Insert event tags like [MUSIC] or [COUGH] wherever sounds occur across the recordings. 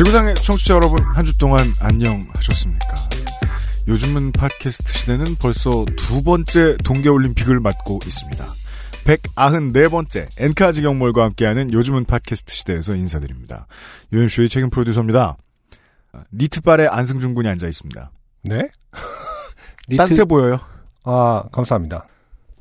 지구상의 청취자 여러분, 한 주 동안 안녕하셨습니까? 요즘은 팟캐스트 시대는 벌써 두 번째 동계올림픽을 맞고 있습니다. 194번째 엔카 직영몰과 함께하는 요즘은 팟캐스트 시대에서 인사드립니다. UMC의 책임 프로듀서입니다. 니트발에 안승준 군이 앉아 있습니다. 네? [LAUGHS] 따뜻해 보여요? 아, 감사합니다.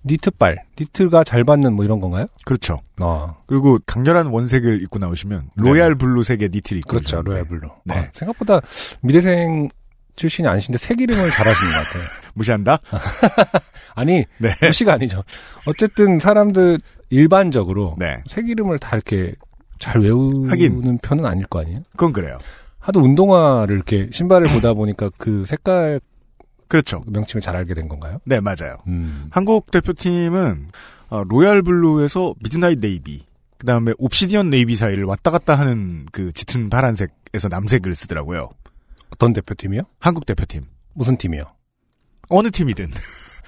니트발. 니트가 잘 받는 뭐 이런 건가요? 그렇죠. 아, 그리고 강렬한 원색을 입고 나오시면 royal blue 색의 니트를 입고 그렇죠. 오셨는데 royal blue. 네. 아, 생각보다 미대생 출신이 아니신데 색 이름을 잘하시는 것 같아요. [LAUGHS] 무시한다? [LAUGHS] 아니, 네. 무시가 아니죠. 어쨌든 사람들 일반적으로 네. 색 이름을 다 이렇게 잘 외우는 하긴. 편은 아닐 거 아니에요? 그건 그래요. 하도 운동화를 이렇게 신발을 보다 보니까 그 색깔 그렇죠. 명칭을 잘 알게 된 건가요? 네, 맞아요. 음. 한국 대표팀은 어, royal blue에서 midnight navy, 그 다음에 obsidian navy 사이를 왔다 갔다 하는 그 짙은 파란색에서 남색을 쓰더라고요. 어떤 대표팀이요? 한국 대표팀. 무슨 팀이요? 어느 팀이든.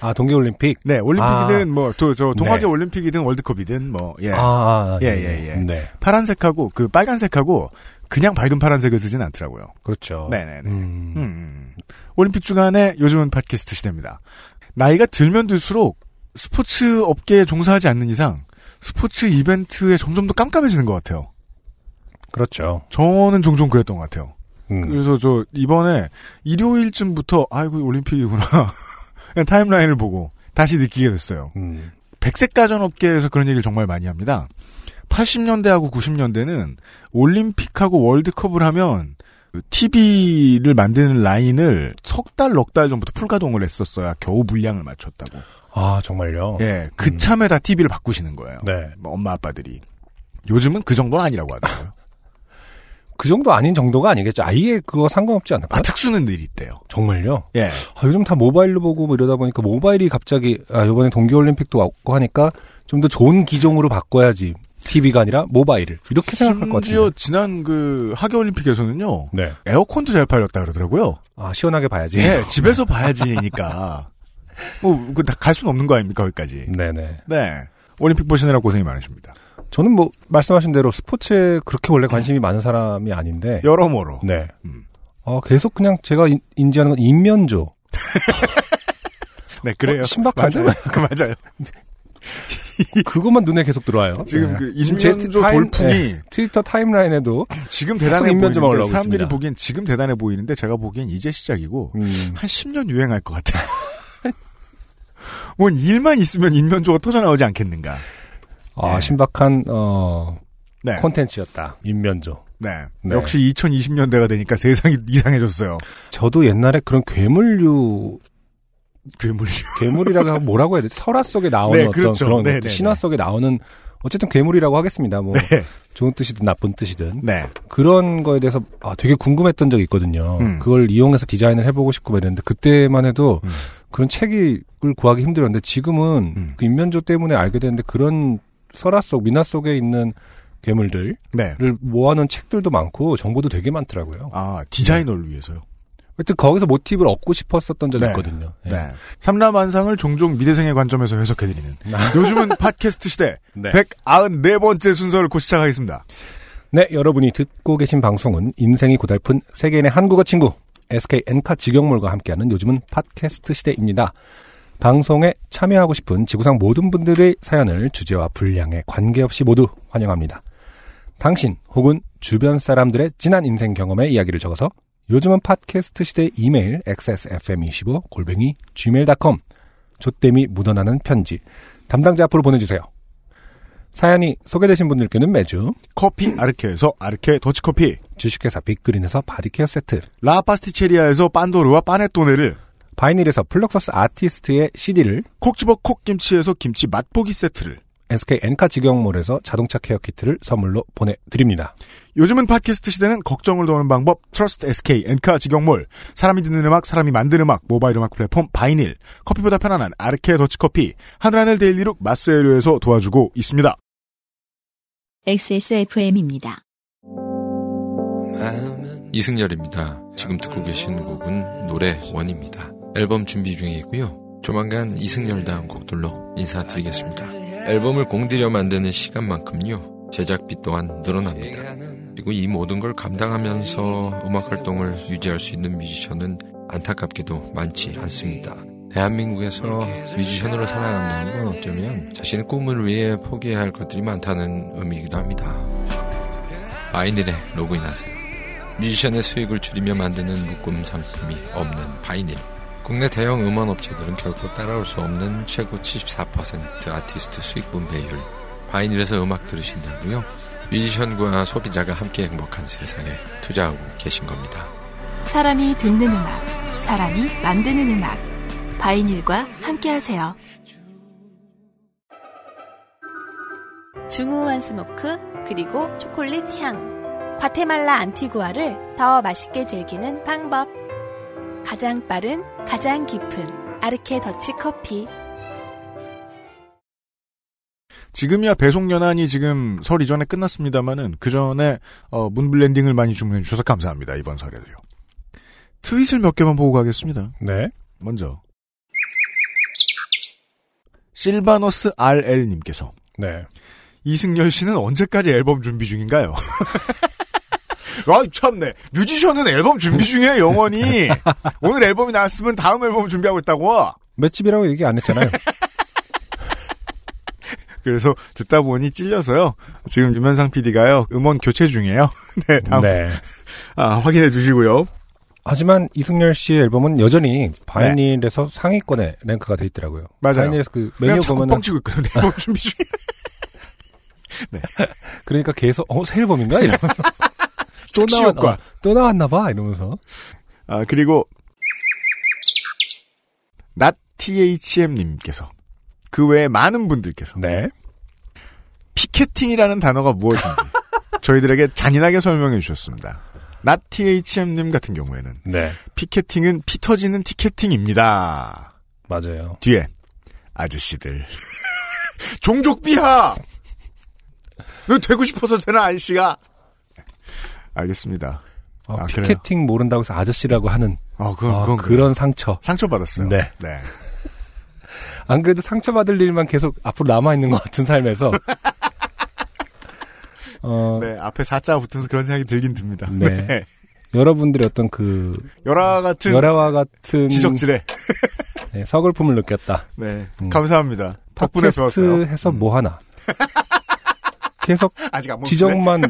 아, 동계 올림픽? 네, 올림픽이든 아. 뭐, 또, 저, 동학의 네. 올림픽이든 월드컵이든 뭐, 예. 아, 아, 예, 네, 예, 예. 네. 파란색하고 그 빨간색하고 그냥 밝은 파란색을 쓰진 않더라고요. 그렇죠. 네네네. 음. 음. 올림픽 주간에 요즘은 팟캐스트 시대입니다. 나이가 들면 들수록 스포츠 업계에 종사하지 않는 이상 스포츠 이벤트에 점점 더 깜깜해지는 것 같아요. 그렇죠. 저는 종종 그랬던 것 같아요. 음. 그래서 저 이번에 일요일쯤부터 아이고 올림픽이구나 그냥 [LAUGHS] 타임라인을 보고 다시 느끼게 됐어요. 음. 백색 가전 업계에서 그런 얘기를 정말 많이 합니다. 80년대하고 90년대는 올림픽하고 월드컵을 하면 TV를 만드는 라인을 석 달, 넉 달 전부터 풀가동을 했었어야 겨우 물량을 맞췄다고. 아, 정말요? 예, 그 음. 참에 다 TV를 바꾸시는 거예요. 네. 뭐 엄마 아빠들이. 요즘은 그 정도는 아니라고 하더라고요. [LAUGHS] 그 정도 아닌 정도가 아니겠죠. 아예 그거 상관없지 않을까요? 아, 특수는 늘 있대요. 정말요? 예. 아, 요즘 다 모바일로 보고 뭐 이러다 보니까 모바일이 갑자기, 아, 이번에 동계올림픽도 왔고 하니까 좀 더 좋은 기종으로 바꿔야지. TV가 아니라 모바일을. 이렇게 생각할 것 심지어 같은데. 지난 그 하계 올림픽에서는요. 네. 에어컨도 잘 팔렸다 그러더라고요. 아, 시원하게 봐야지. 예, 집에서 봐야지니까. [LAUGHS] 뭐, 그, 갈 수는 없는 거 아닙니까, 거기까지. 네네. 네. 올림픽 보시느라 고생이 많으십니다. 저는 뭐, 말씀하신 대로 스포츠에 그렇게 원래 관심이 많은 사람이 아닌데. 여러모로. 네. 음. 어, 계속 그냥 제가 인- 인지하는 건 인면조. [LAUGHS] 네, 그래요. 어, 신박하죠? 맞아요. 그 [LAUGHS] 맞아요. [LAUGHS] 그것만 눈에 계속 들어와요. 지금 네. 그 인면조 타임- 돌풍이 네, 트위터 타임라인에도 지금 대단해 보이는데 올라오고 사람들이 있습니다. 보기엔 지금 대단해 보이는데 제가 보기엔 이제 시작이고 음, 한 10년 유행할 것 같아요. [LAUGHS] 뭔 일만 있으면 인면조가 터져나오지 않겠는가. 아, 네. 신박한 어 네. 콘텐츠였다. 인면조. 네. 네. 역시 2020년대가 되니까 세상이 이상해졌어요. 저도 옛날에 그런 괴물류 괴물. [LAUGHS] 괴물이라고 하면 뭐라고 해야 되지? 설화 속에 나오는 네, 어떤 그렇죠. 그런 네, 네, 신화 네. 속에 나오는 어쨌든 괴물이라고 하겠습니다. 뭐 네. 좋은 뜻이든 나쁜 뜻이든 네. 그런 거에 대해서 아, 되게 궁금했던 적이 있거든요. 음. 그걸 이용해서 디자인을 해보고 싶고 막 이랬는데 그때만 해도 음. 그런 책을 구하기 힘들었는데 지금은 음. 그 인면조 때문에 알게 됐는데 그런 설화 속 민화 속에 있는 괴물들을 네. 모아놓은 책들도 많고 정보도 되게 많더라고요. 아, 디자이너를 위해서요. 하여튼 거기서 모티브를 얻고 싶었었던 적이 네. 있거든요. 예. 네. 삼라만상을 종종 미대생의 관점에서 해석해드리는 [LAUGHS] 요즘은 팟캐스트 시대 네. 194번째 순서를 곧 시작하겠습니다. 네, 여러분이 듣고 계신 방송은 인생이 고달픈 세계인의 한국어 친구 SK 엔카 직영몰과 함께하는 요즘은 팟캐스트 시대입니다. 방송에 참여하고 싶은 지구상 모든 분들의 사연을 주제와 분량에 관계없이 모두 환영합니다. 당신 혹은 주변 사람들의 지난 인생 경험의 이야기를 적어서 요즘은 팟캐스트 시대 이메일 xsfm25 골뱅이 gmail.com 좆됨이 묻어나는 편지 담당자 앞으로 보내주세요. 사연이 소개되신 분들께는 매주 커피 아르케에서 아르케 더치커피 주식회사 빅그린에서 body care 세트, 라파스티체리아에서 pandoro와 panettone를 바이닐에서 플럭서스 아티스트의 CD를, 콕 집어 콕김치에서 김치 맛보기 세트를 SK 엔카 직영몰에서 자동차 care 키트를 선물로 보내드립니다. 요즘은 팟캐스트 시대는 걱정을 더는 방법 trust SK 엔카 직영몰 사람이 듣는 음악 사람이 만드는 음악 모바일 음악 플랫폼 바이닐 커피보다 편안한 아르케 더치커피 하늘하늘 데일리룩 마스에르에서 도와주고 있습니다. XSFM입니다. 이승열입니다. 지금 듣고 계신 곡은 노래 원입니다. 앨범 준비 중에 있고요. 조만간 이승열 다음 곡들로 인사드리겠습니다. 앨범을 공들여 만드는 시간만큼요. 제작비 또한 늘어납니다. 그리고 이 모든 걸 감당하면서 음악 활동을 유지할 수 있는 뮤지션은 안타깝게도 많지 않습니다. 대한민국에서 뮤지션으로 살아간다는 건 어쩌면 자신의 꿈을 위해 포기해야 할 것들이 많다는 의미이기도 합니다. 바이닐에 로그인하세요. 뮤지션의 수익을 줄이며 만드는 묶음 상품이 없는 바이닐. 국내 대형 음원 업체들은 결코 따라올 수 없는 최고 74% 아티스트 수익 분배율. 바이닐에서 음악 들으신다고요? 뮤지션과 소비자가 함께 행복한 세상에 투자하고 계신 겁니다. 사람이 듣는 음악, 사람이 만드는 음악. 바이닐과 함께하세요. 중후한 smoke 그리고 초콜릿 향. 과테말라 안티구아를 더 맛있게 즐기는 방법. 가장 빠른, 가장 깊은 아르케 더치 커피. 지금이야 배송 연한이 지금 설 이전에 끝났습니다만은 그 전에 어, 문블렌딩을 많이 주문해 주셔서 감사합니다 이번 설에도요. 트윗을 몇 개만 보고 가겠습니다. 네. 먼저 실바너스 RL님께서 네. 이승열 씨는 언제까지 앨범 준비 중인가요? [LAUGHS] 아 참네. 뮤지션은 앨범 준비 중이에요 영원히. [LAUGHS] 오늘 앨범이 나왔으면 다음 앨범 준비하고 있다고. 맷집이라고 얘기 안 했잖아요. [LAUGHS] 그래서 듣다 보니 찔려서요. 지금 유면상 PD가요 음원 교체 중이에요. [LAUGHS] 네 다음. 네. 아, 확인해 주시고요. 하지만 이승열 씨의 앨범은 여전히 바이닐에서 상위권에 랭크가 돼 있더라고요. 맞아요. 바이닐에서 그 메뉴 보면은 뻥치고 있거든요 앨범 준비 중에. 그러니까 계속 어 새 앨범인가? 이러면서 또 착시 나왔 효과. 어, 또 나왔나 봐 이러면서 아, 그리고, natthm님께서, 그 외에 많은 분들께서, 네. 피케팅이라는 단어가 무엇인지, [LAUGHS] 저희들에게 잔인하게 설명해 주셨습니다. natthm님 같은 경우에는, 네. 피케팅은 피 터지는 티켓팅입니다. 맞아요. 뒤에, 아저씨들. [LAUGHS] 종족 비하! 너 되고 싶어서 되나, 아저씨가? 알겠습니다. 어, 아, 그래요? 피켓팅 모른다고 해서 아저씨라고 하는 어, 그건, 어, 그건 그런 상처. 상처 받았어요. 네. 네. [LAUGHS] 안 그래도 상처받을 일만 계속 앞으로 남아있는 것 같은 삶에서 [LAUGHS] 어, 네, 앞에 사자가 붙으면서 그런 생각이 들긴 듭니다. [LAUGHS] 네. 여러분들의 어떤 그 열화 같은 열화와 같은 지적질에 네, 서글픔을 느꼈다. 네 음. 감사합니다. 덕분에 배웠어요. 해서 음. 뭐 하나. 계속 아직. 지적만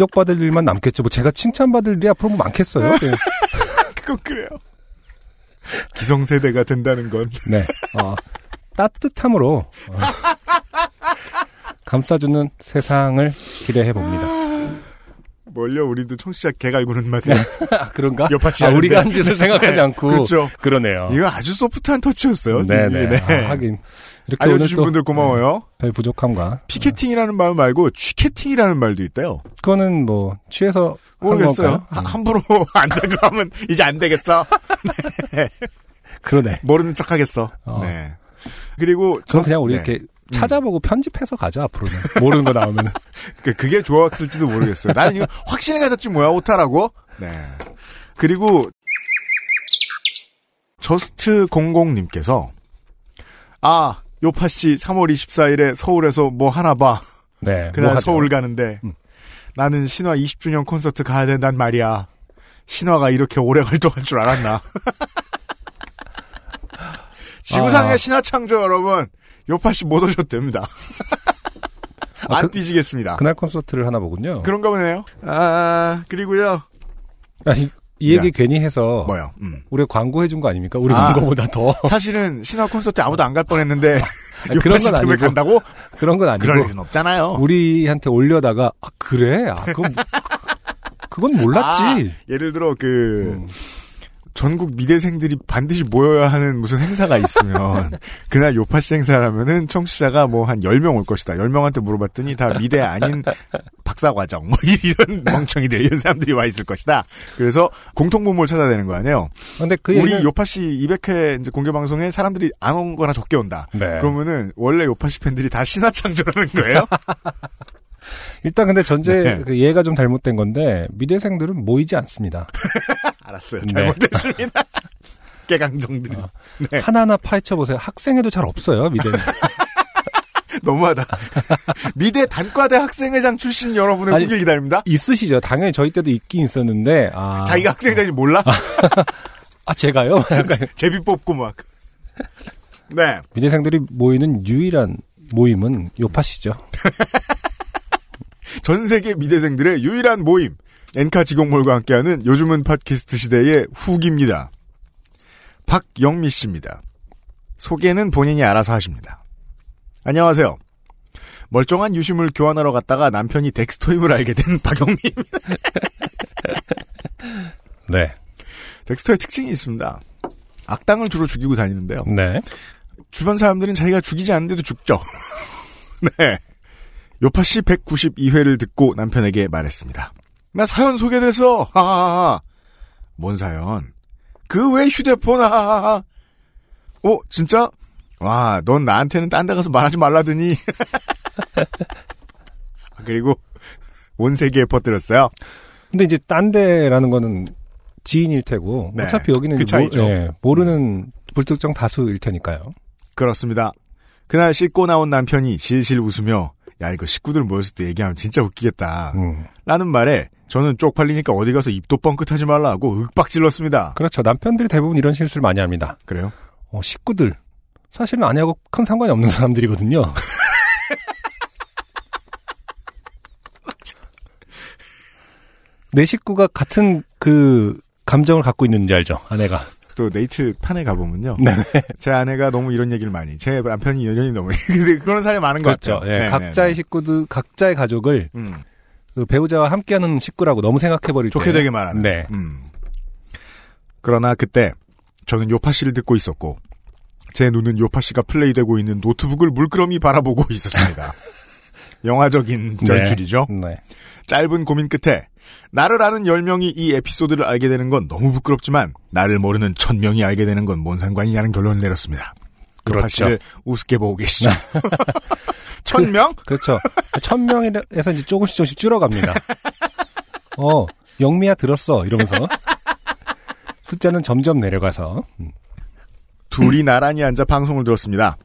지적받을 일만 남겠죠. 뭐 제가 칭찬받을 일이 앞으로 뭐 많겠어요. 네. [LAUGHS] 그건 그래요. 기성세대가 된다는 건 [LAUGHS] 네. 어, 따뜻함으로 어, 감싸주는 세상을 기대해 봅니다. 뭘요? 우리도 청취자 개갈구는 맛에 [LAUGHS] 아, 그런가? 여파치 아, 우리가. 한 짓을 생각하지 않고 그렇죠. 그러네요. 이거 아주 소프트한 터치였어요. 네네. 네. 아, 하긴 이렇게 알려주신 또 분들 고마워요. 별 부족함과 피케팅이라는 말 말고 취캐팅이라는 말도 있대요. 그거는 뭐 취해서 한 모르겠어요. 하- 함부로 [LAUGHS] 안 되고 하면 이제 안 되겠어. [LAUGHS] 그러네. 모르는 척하겠어. 어. 네. 그리고 저는 그냥 우리 네. 이렇게 찾아보고 편집해서 가죠 앞으로는 모르는 거 나오면 [LAUGHS] 그- 그게 좋았을지도 모르겠어요. 나는 이거 확신을 가졌지 뭐야 오타라고. 네. 그리고 저스트 00님께서 아 요파 씨 3월 24일에 서울에서 뭐 하나 봐. 네. 그날 뭐. 서울 가는데 음. 나는 신화 20주년 콘서트 가야 된단 말이야. 신화가 이렇게 오래 활동할 줄 알았나? [LAUGHS] 지구상의 아. 신화 창조 여러분, 요파 씨 못 오셔도 됩니다. 아, 안 그- 삐지겠습니다. 그날 콘서트를 하나 보군요. 그런가 보네요. 아, 그리고요. 아, 이, 이 얘기 괜히 해서 뭐요? 음. 우리 광고해 준 거 아닙니까? 우리 아. 광고보다 더 [LAUGHS] 사실은 신화 콘서트 아무도 안 갈 뻔했는데 아니, [LAUGHS] 씨 때문에 아니고 간다고? 그런 건 아니고 그럴 일은 없잖아요. 우리한테 올려다가 아 그래? 아 그건 [LAUGHS] 그건 몰랐지. 아, 예를 들어 그 음. 전국 미대생들이 반드시 모여야 하는 무슨 행사가 있으면 [LAUGHS] 그날 요파시 행사라면은 청취자가 뭐 한 10명 올 것이다. 10명한테 물어봤더니 다 미대 아닌 박사과정 뭐 [LAUGHS] 이런 멍청이들 이런 사람들이 와 있을 것이다. 그래서 공통분모를 찾아야 되는 거 아니에요. 근데 그 우리 얘기는- 요파시 200회 이제 공개 방송에 사람들이 안 온 거나 적게 온다. 네. 그러면은 원래 요파시 팬들이 다 신화 창조라는 거예요? [LAUGHS] 일단 근데 전제 네. 그 이해가 좀 잘못된 건데 미대생들은 모이지 않습니다. 알았어요. 네. 잘못됐습니다. 깨강정들이. [LAUGHS] 네. 하나하나 파헤쳐 보세요. 학생회도 잘 없어요 미대는. [LAUGHS] 너무하다. [LAUGHS] 미대 단과대 학생회장 출신 여러분의 아니, 후기를 기다립니다. 있으시죠. 당연히 저희 때도 있긴 있었는데 아, 자기가 학생회장인지 몰라? 아 제가요? 제비 뽑고 막. 네. 미대생들이 모이는 유일한 모임은 요파시죠. 전 세계 미대생들의 유일한 모임. 엔카 직업몰과 함께하는 요즘은 팟캐스트 시대의 후기입니다. 박영미 씨입니다. 소개는 본인이 알아서 하십니다. 안녕하세요. 멀쩡한 유심을 교환하러 갔다가 남편이 덱스터임을 알게 된 [LAUGHS] 박영미입니다. [LAUGHS] 네. 덱스터의 특징이 있습니다. 악당을 주로 죽이고 다니는데요. 네. 주변 사람들은 자기가 죽이지 않는데도 죽죠. [LAUGHS] 네. 요파 씨 192회를 듣고 남편에게 말했습니다. 나 사연 소개돼서, 하하하. 뭔 사연? 그 왜 휴대폰, 하하하. 어, 진짜? 와, 넌 나한테는 딴 데 가서 말하지 말라더니. [LAUGHS] 그리고 온 세계에 퍼뜨렸어요. 근데 이제 딴 데라는 거는 지인일 테고 네, 어차피 여기는 그 이제 모, 차이죠. 예, 모르는 불특정 다수일 테니까요. 그렇습니다. 그날 씻고 나온 남편이 실실 웃으며, 야, 이거 식구들 모였을 때 얘기하면 진짜 웃기겠다. 음. 라는 말에 저는 쪽팔리니까 어디 가서 입도 뻥끗하지 말라 하고 윽박 질렀습니다. 그렇죠. 남편들이 대부분 이런 실수를 많이 합니다. 그래요? 어, 식구들 사실은 아내하고 큰 상관이 없는 사람들이거든요. [LAUGHS] 내 식구가 같은 그 감정을 갖고 있는지 알죠, 아내가. 또 네이트 판에 가보면요. 네. 제 아내가 너무 이런 얘기를 많이, 제 남편이 연연이 너무, 그래서 그런 사람이 많은 것 그렇죠. 같아요. 예, 네, 각자의 네, 식구들, 각자의 가족을 네. 음, 그 배우자와 함께하는 식구라고 너무 생각해버릴 좋게 때. 되게 말하는. 네. 음. 그러나 그때 저는 요파 씨를 듣고 있었고, 제 눈은 요파 씨가 플레이되고 있는 노트북을 물끄러미 바라보고 [LAUGHS] 있었습니다. 영화적인 전출이죠. 네. 짧은 고민 끝에 나를 아는 10명이 이 에피소드를 알게 되는 건 너무 부끄럽지만 나를 모르는 1000명이 알게 되는 건 뭔 상관이냐는 결론을 내렸습니다. 요파 그렇죠. 씨를 우습게 보고 계시죠. [LAUGHS] 1000명? 그렇죠. 천 명에서 이제 조금씩 조금씩 줄어갑니다. 어, 영미야 들었어. 이러면서. 숫자는 점점 내려가서. 음. 둘이 나란히 앉아 방송을 들었습니다.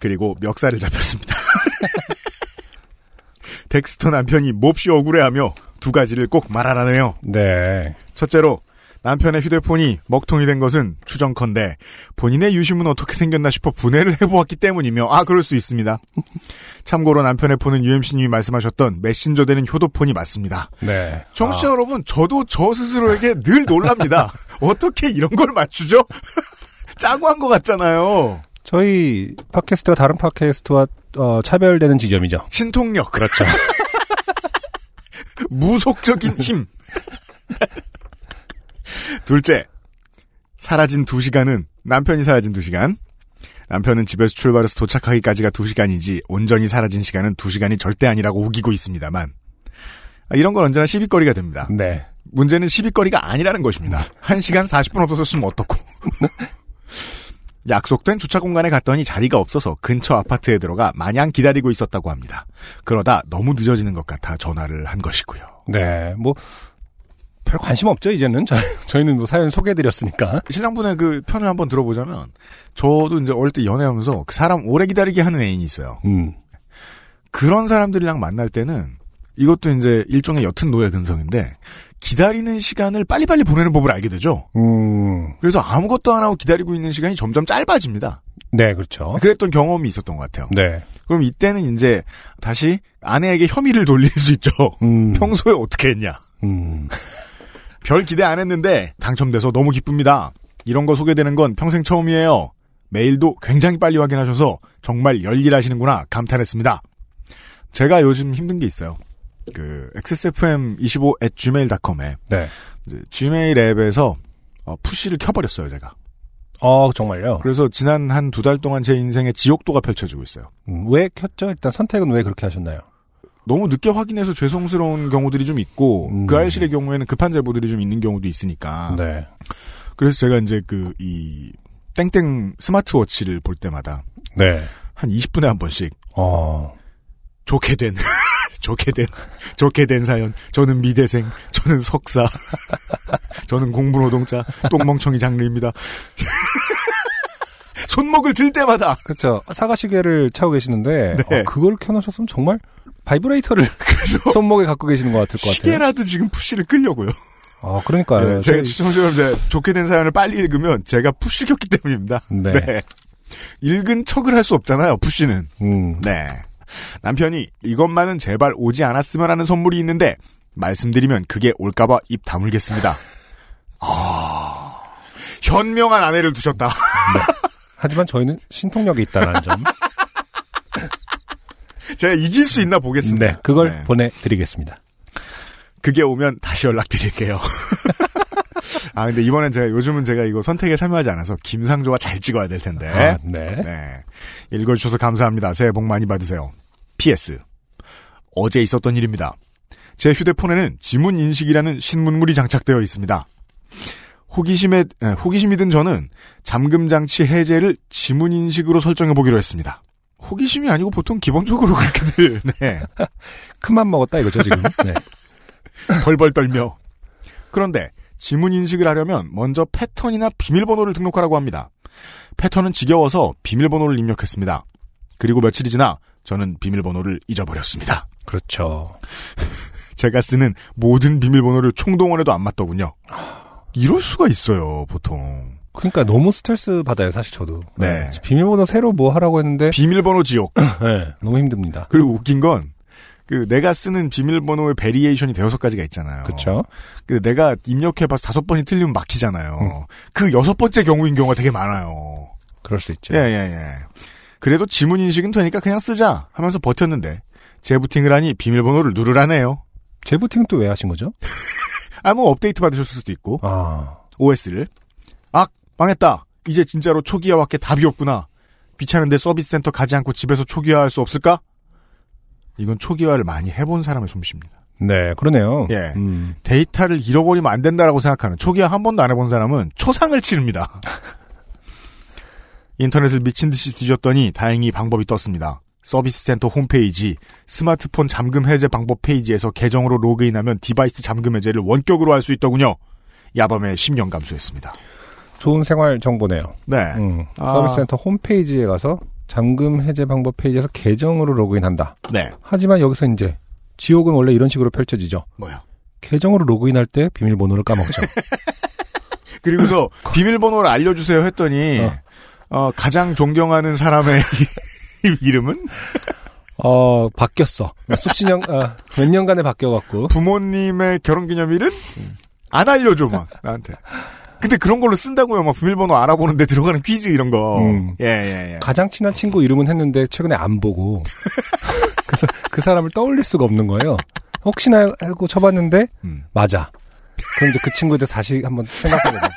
그리고 멱살을 잡혔습니다. [LAUGHS] 덱스터 남편이 몹시 억울해하며 두 가지를 꼭 말하라네요. 네. 첫째로 남편의 휴대폰이 먹통이 된 것은 추정컨대 본인의 유심은 어떻게 생겼나 싶어 분해를 해보았기 때문이며 아 그럴 수 있습니다. 참고로 남편의 폰은 UMC님이 말씀하셨던 메신저 되는 효도폰이 맞습니다. 네. 청취자 아, 여러분 저도 저 스스로에게 늘 놀랍니다. [LAUGHS] 어떻게 이런 걸 맞추죠? [LAUGHS] 짜고 한 것 같잖아요. 저희 팟캐스트가 다른 팟캐스트와 어, 차별되는 지점이죠. 신통력, 그렇죠. [LAUGHS] 무속적인 힘. 둘째, 사라진 두 시간은 남편이 사라진 두 시간. 남편은 집에서 출발해서 도착하기까지가 두 시간이지 온전히 사라진 시간은 두 시간이 절대 아니라고 우기고 있습니다만 아, 이런 건 언제나 시비거리가 됩니다. 네. 문제는 시비거리가 아니라는 것입니다. 1시간 40분 없었으면 어떻고. 약속된 주차 공간에 갔더니 자리가 없어서 근처 아파트에 들어가 마냥 기다리고 있었다고 합니다. 그러다 너무 늦어지는 것 같아 전화를 한 것이고요. 네. 뭐, 별 관심 없죠, 이제는. 저, [LAUGHS] 저희는 뭐 사연 소개해드렸으니까. 신랑분의 그 편을 한번 들어보자면 저도 이제 어릴 때 연애하면서 그 사람 오래 기다리게 하는 애인이 있어요. 음. 그런 사람들이랑 만날 때는 이것도 이제 일종의 옅은 노예 근성인데 기다리는 시간을 빨리빨리 보내는 법을 알게 되죠. 음. 그래서 아무것도 안 하고 기다리고 있는 시간이 점점 짧아집니다. 네, 그렇죠. 그랬던 경험이 있었던 것 같아요. 네. 그럼 이때는 이제 다시 아내에게 혐의를 돌릴 수 있죠. 음. [LAUGHS] 평소에 어떻게 했냐. 음. 별 기대 안 했는데 당첨돼서 너무 기쁩니다. 이런 거 소개되는 건 평생 처음이에요. 메일도 굉장히 빨리 확인하셔서 정말 열일하시는구나 감탄했습니다. 제가 요즘 힘든 게 있어요. 그 xsfm25@gmail.com에 네. gmail 앱에서 어, 푸시를 켜버렸어요, 제가. 어, 정말요? 그래서 지난 한 두 달 동안 제 인생의 지옥도가 펼쳐지고 있어요. 음, 왜 켰죠? 일단 선택은 왜 그렇게 하셨나요? 너무 늦게 확인해서 죄송스러운 경우들이 좀 있고 음. 그 알실의 경우에는 급한 제보들이 좀 있는 경우도 있으니까 네. 그래서 제가 이제 그 이 땡땡 스마트워치를 볼 때마다 네. 한 20분에 한 번씩 어, 좋게 된 [LAUGHS] 좋게 된 좋게 된 사연 저는 미대생 저는 석사 [LAUGHS] 저는 공부 노동자 똥멍청이 장르입니다 [LAUGHS] 손목을 들 때마다 그렇죠. 사과 시계를 차고 계시는데 네. 어, 그걸 켜놓으셨으면 정말 바이브레이터를 [LAUGHS] 그래서 손목에 갖고 계시는 것 같을 것 같아요. 시계라도 지금 push를 끌려고요 아, 그러니까요. 네, 제가 제- 시청자 여러분들 좋게 된 사연을 빨리 읽으면 제가 push 켰기 때문입니다 네. 네. 읽은 척을 할 수 없잖아요, push는. 음, 네. 남편이 이것만은 제발 오지 않았으면 하는 선물이 있는데, 말씀드리면 그게 올까봐 입 다물겠습니다. [LAUGHS] 아, 현명한 아내를 두셨다. 하지만 저희는 신통력이 있다는 점. [LAUGHS] 제가 이길 수 있나 보겠습니다. 네, 그걸 네. 보내드리겠습니다. 그게 오면 다시 연락드릴게요. [LAUGHS] 아, 근데 이번엔 제가, 요즘은 제가 이거 선택에 참여하지 않아서 김상조가 잘 찍어야 될 텐데. 아, 네. 네. 읽어주셔서 감사합니다. 새해 복 많이 받으세요. PS. 어제 있었던 일입니다. 제 휴대폰에는 지문 인식이라는 신문물이 장착되어 있습니다. 호기심에, 에, 호기심이 든 저는 잠금 장치 해제를 지문 인식으로 설정해 보기로 했습니다. 호기심이 아니고 보통 기본적으로 그렇게들, [LAUGHS] 네. 큰맘 먹었다 이거죠, 지금. 네. 벌벌 떨며. 그런데 지문 인식을 하려면 먼저 패턴이나 비밀번호를 등록하라고 합니다. 패턴은 지겨워서 비밀번호를 입력했습니다. 그리고 며칠이 지나 저는 비밀번호를 잊어버렸습니다. 그렇죠. [LAUGHS] 제가 쓰는 모든 비밀번호를 총동원해도 안 맞더군요. 이럴 수가 있어요, 보통. 그러니까 너무 스트레스 받아요, 사실 저도. 네. 비밀번호 새로 뭐 하라고 했는데, 비밀번호 지옥. 네, 너무 힘듭니다. 그리고 웃긴 건, 그, 내가 쓰는 비밀번호의 variation이 대여섯 가지가 있잖아요. 그렇죠. 그 내가 입력해봐서 다섯 번이 틀리면 막히잖아요. 음. 그 여섯 번째 경우인 경우가 되게 많아요. 그럴 수 있죠. 예, 예, 예. 그래도 지문 인식은 되니까 그냥 쓰자 하면서 버텼는데 재부팅을 하니 비밀번호를 누르라네요. 재부팅 또 왜 하신 거죠? [LAUGHS] 아무 뭐 업데이트 받으셨을 수도 있고 아, OS를 악 망했다. 이제 진짜로 초기화밖에 답이 없구나. 귀찮은데 서비스 센터 가지 않고 집에서 초기화할 수 없을까? 이건 초기화를 많이 해본 사람의 솜씨입니다. 네, 그러네요. 예. 음, 데이터를 잃어버리면 안 된다라고 생각하는 초기화 한 번도 안 해본 사람은 초상을 치릅니다. [LAUGHS] 인터넷을 미친 듯이 뒤졌더니 다행히 방법이 떴습니다. 서비스 센터 홈페이지 스마트폰 잠금 해제 방법 페이지에서 계정으로 로그인하면 device 잠금 해제를 원격으로 할 수 있더군요. 야밤에 10년 감수했습니다. 좋은 생활 정보네요. 네. 음, 아. 서비스 센터 홈페이지에 가서 잠금 해제 방법 페이지에서 계정으로 로그인한다. 네. 하지만 여기서 이제 지옥은 원래 이런 식으로 펼쳐지죠. 뭐요? 계정으로 로그인할 때 비밀번호를 까먹죠. [LAUGHS] 그리고서 비밀번호를 알려주세요 했더니 어. 어, 가장 존경하는 사람의 [LAUGHS] 이름은 어, 바뀌었어. 수십년, 아, 몇 년간에 바뀌어갖고. 부모님의 결혼기념일은 안 알려줘 막 나한테. 근데 그런 걸로 쓴다고요. 막 비밀번호 알아보는데 들어가는 퀴즈 이런 거. 음. 예, 예, 예. 가장 친한 친구 이름은 했는데 최근에 안 보고. [LAUGHS] 그래서 그 사람을 떠올릴 수가 없는 거예요. 혹시나 하고 쳐봤는데, 음. 맞아. 그럼 이제 그 친구에 대해 다시 한번 생각하게 되죠.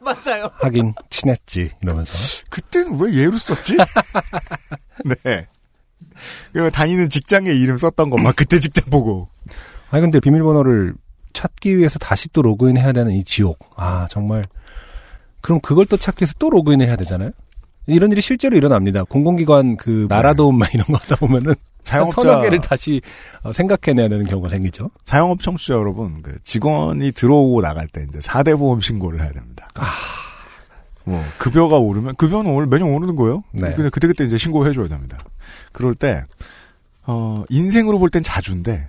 [LAUGHS] 맞아요. 하긴, 친했지. 이러면서. 그때는 왜 얘로 썼지? [LAUGHS] 네. 다니는 직장의 이름 썼던 거막 그때 직장 보고. 아니, 근데 비밀번호를 찾기 위해서 다시 또 로그인 해야 되는 이 지옥. 아, 정말. 그럼 그걸 또 찾기 위해서 또 로그인을 해야 되잖아요? 이런 일이 실제로 일어납니다. 공공기관 그 나라도움 막 이런 거 하다 보면은 한 자영업자 서너 개를 다시 어, 생각해내야 되는 경우가 생기죠. 자영업 청취자 여러분, 그 직원이 들어오고 나갈 때 이제 4대 보험 신고를 해야 됩니다. 뭐 급여가 오르면 급여는 올 매년 오르는 거예요. 네. 근데 그때 그때 이제 신고해 줘야 됩니다. 그럴 때 어, 인생으로 볼 땐 자주인데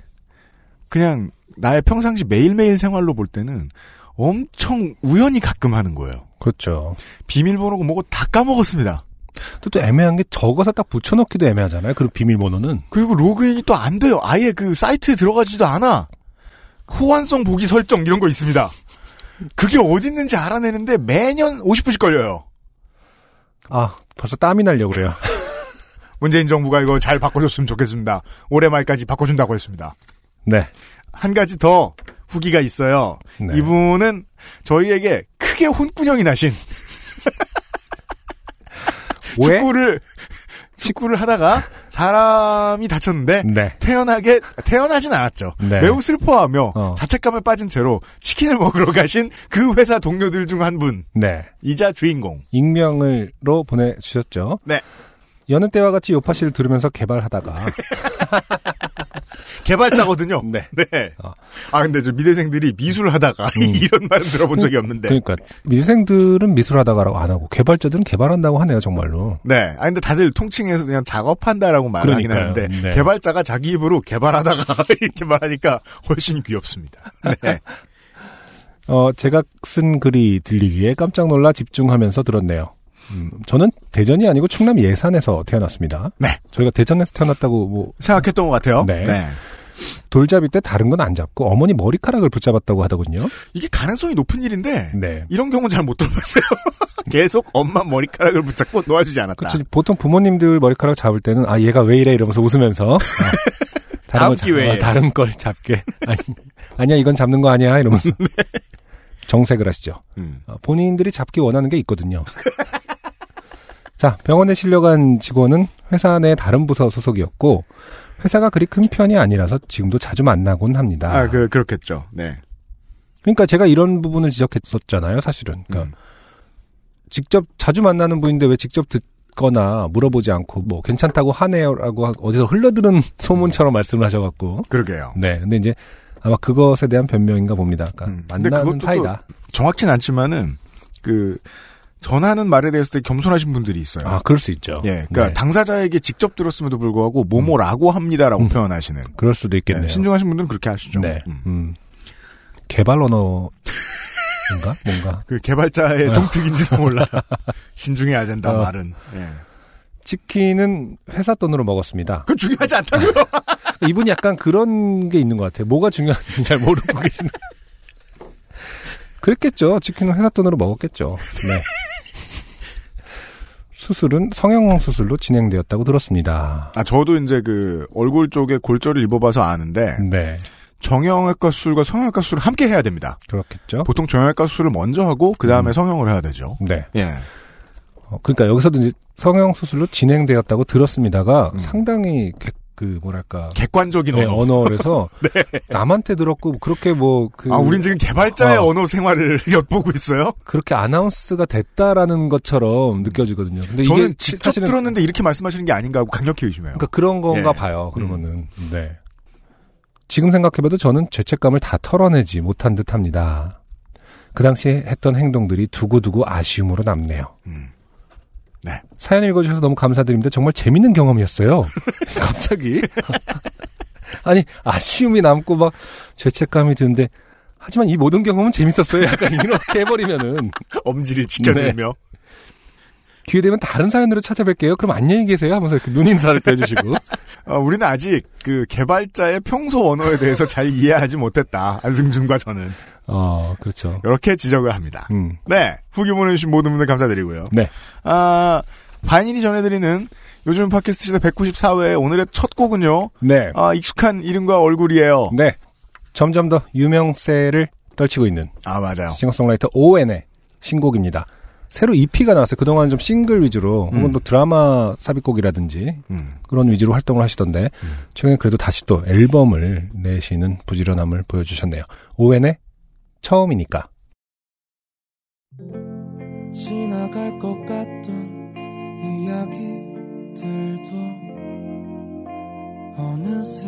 그냥 나의 평상시 매일매일 생활로 볼 때는 엄청 우연히 가끔 하는 거예요. 그렇죠. 비밀번호고 뭐고 다 까먹었습니다. 또, 또 애매한 게 적어서 딱 붙여넣기도 애매하잖아요. 그 비밀번호는. 그리고 로그인이 또 안 돼요. 아예 그 사이트에 들어가지도 않아. 호환성 보기 설정 이런 거 있습니다. 그게 어디 있는지 알아내는데 매년 50분씩 걸려요. 아, 벌써 땀이 나려고 그래요. [LAUGHS] 문재인 정부가 이거 잘 바꿔줬으면 좋겠습니다. 올해 말까지 바꿔준다고 했습니다. 네. 한 가지 더 후기가 있어요. 네. 이분은 저희에게 큰 크게 혼꾸녕이 나신 왜? 축구를 축구를 하다가 사람이 다쳤는데 네. 태어나게 태어나진 않았죠. 네. 매우 슬퍼하며 어. 자책감에 빠진 채로 치킨을 먹으러 가신 그 회사 동료들 중 한 분. 네. 이자 주인공. 익명을로 보내 주셨죠. 네. 여느 때와 같이 요파 씨를 들으면서 개발하다가 [LAUGHS] 개발자거든요. [LAUGHS] 네. 네. 어. 아 근데 저 미대생들이 미술하다가 [LAUGHS] 이런 말은 들어본 적이 없는데. 그러니까 미생들은 미술하다가라고 안 하고 개발자들은 개발한다고 하네요 정말로. 네. 아 근데 다들 통칭해서 그냥 작업한다라고 말을 하긴 그러니까요. 하는데 네. 개발자가 자기 입으로 개발하다가 [LAUGHS] 이렇게 말하니까 훨씬 귀엽습니다. 네. 어 제가 쓴 글이 들리기에 깜짝 놀라 집중하면서 들었네요. 음, 저는 대전이 아니고 충남 예산에서 태어났습니다. 네. 저희가 대전에서 태어났다고 뭐 생각했던 것 같아요. 네. 돌잡이 때 다른 건 안 잡고 어머니 머리카락을 붙잡았다고 하더군요. 이게 가능성이 높은 일인데 네. 이런 경우는 잘 못 들어봤어요. [LAUGHS] 계속 엄마 머리카락을 붙잡고 놓아주지 않았다. 그렇죠. 보통 부모님들 머리카락 잡을 때는 아 얘가 왜 이래 이러면서 웃으면서 아, [LAUGHS] 잡- 기회에. 어, 다른 걸 잡게 [LAUGHS] 아니, 아니야 이건 잡는 거 아니야 이러면서 정색을 하시죠. 음. 어, 본인들이 잡기 원하는 게 있거든요. 자 병원에 실려간 직원은 회사 내 다른 부서 소속이었고 회사가 그리 큰 편이 아니라서 지금도 자주 만나곤 합니다. 아, 그, 그렇겠죠. 네. 그러니까 제가 이런 부분을 지적했었잖아요, 사실은. 그러니까 음. 직접 자주 만나는 분인데 왜 직접 듣거나 물어보지 않고 뭐 괜찮다고 하네요라고 하- 어디서 흘러들은 [LAUGHS] 소문처럼 말씀을 하셔갖고 그러게요. 네, 근데 이제 아마 그것에 대한 변명인가 봅니다. 그러니까 음. 만나는 사이다. 정확진 않지만은, 그, 전하는 말에 대해서 되게 겸손하신 분들이 있어요. 아, 그럴 수 있죠. 예. 그러니까 네, 당사자에게 직접 들었음에도 불구하고, 뭐뭐라고 합니다라고 음. 표현하시는. 그럴 수도 있겠네요. 네, 신중하신 분들은 그렇게 하시죠. 네, 음. 음. 개발 언어인가 뭔가 그 개발자의 어. 동특인지도 [LAUGHS] 몰라. 신중해야 된다, 어. 말은. 예. 치킨은 회사 돈으로 먹었습니다. 그건 중요하지 않다고요? 이분이 약간 그런 게 있는 것 같아요. 뭐가 중요한지 잘 모르고 [LAUGHS] 계시는. 그랬겠죠. 치킨은 회사 돈으로 먹었겠죠. 네. 수술은 성형 수술로 진행되었다고 들었습니다. 아, 저도 이제 그, 얼굴 쪽에 골절을 입어봐서 아는데, 네. 정형외과 수술과 성형외과 수술을 함께 해야 됩니다. 그렇겠죠. 보통 정형외과 수술을 먼저 하고, 그 다음에 음. 성형을 해야 되죠. 네. 예. 어, 그러니까 여기서도 이제 성형 수술로 진행되었다고 들었습니다가 음. 상당히 개- 그 뭐랄까 객관적인 네, 언어. 언어라서 [LAUGHS] 남한테 들었고 그렇게 뭐그 아, 우린 지금 개발자의 어. 언어 생활을 [LAUGHS] 엿보고 있어요? 그렇게 아나운스가 됐다라는 것처럼 느껴지거든요. 근데 저는 이게 직접 사실은 들었는데 이렇게 말씀하시는 게 아닌가 하고 강력히 의심해요. 그러니까 그런 건가 예. 봐요. 그러면은 네. 지금 생각해봐도 저는 죄책감을 다 털어내지 못한 듯합니다. 그 당시에 했던 행동들이 두고두고 아쉬움으로 남네요. 음. 네. 사연 읽어주셔서 너무 감사드립니다. 정말 재밌는 경험이었어요. [LAUGHS] 갑자기 [LAUGHS] 아니 아쉬움이 남고 막 죄책감이 드는데 하지만 이 모든 경험은 재밌었어요. 약간 이렇게 해버리면은 [LAUGHS] 엄지를 지켜들며. 기회 되면 다른 사연으로 찾아뵐게요. 그럼 안녕히 계세요 하면서 이렇게 눈 인사를 떼주시고 어, 우리는 아직 그 개발자의 평소 언어에 대해서 잘 이해하지 못했다. 안승준과 저는. 어 그렇죠. 이렇게 지적을 합니다. 음. 네. 후기 보내주신 모든 분들 감사드리고요. 네. 아, 반인이 전해드리는 요즘 팟캐스트 시대 194회 오늘의 첫 곡은요. 네. 아, 익숙한 이름과 얼굴이에요. 네. 점점 더 유명세를 떨치고 있는 아, 맞아요. 싱어송라이터 ON의 신곡입니다. 새로 EP가 나왔어요. 그동안 좀 싱글 위주로 혹은 음. 또 드라마 삽입곡이라든지 음. 그런 위주로 활동을 하시던데 최근에 그래도 다시 또 앨범을 내시는 부지런함을 보여주셨네요. ON의 처음이니까. 지나갈 것 같던 이야기들도 어느새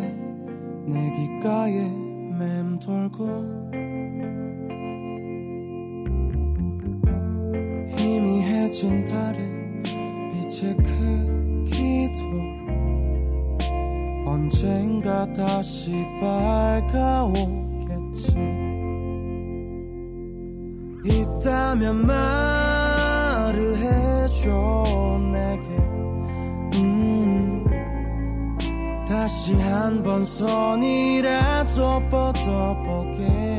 내 귓가에 맴돌고 희미해진 달의 빛의 크기도 언젠가 다시 밝아오겠지 있다면 말을 해줘 내게. 음, 다시 한 번 손이라도 뻗어보게.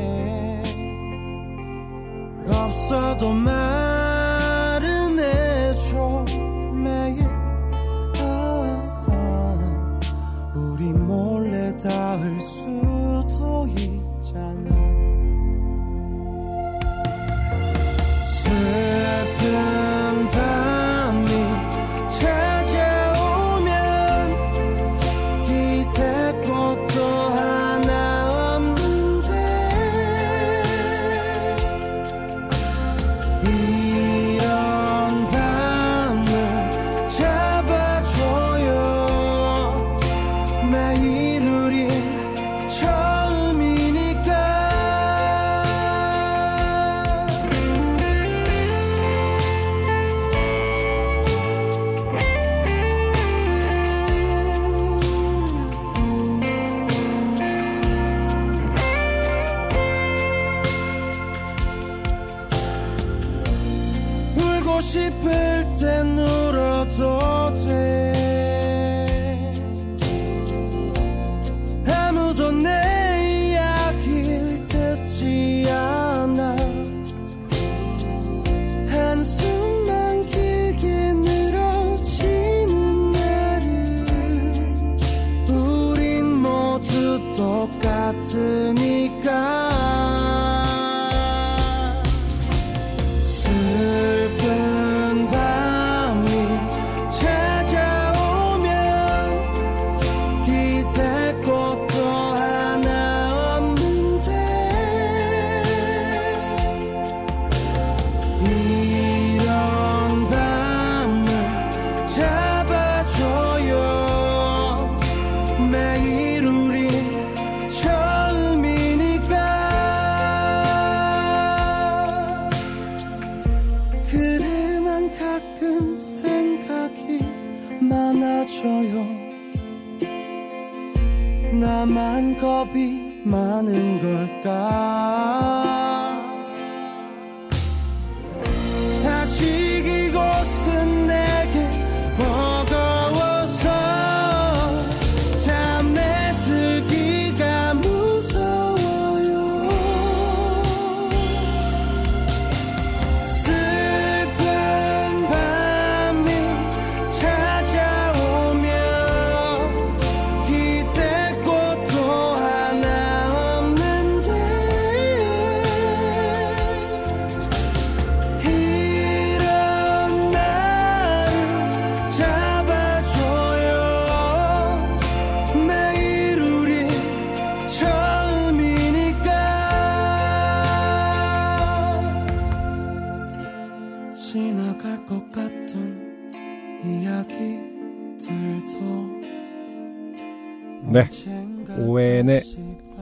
없어도 말은 해줘 매일. 아, 아, 우리 몰래 닿을 수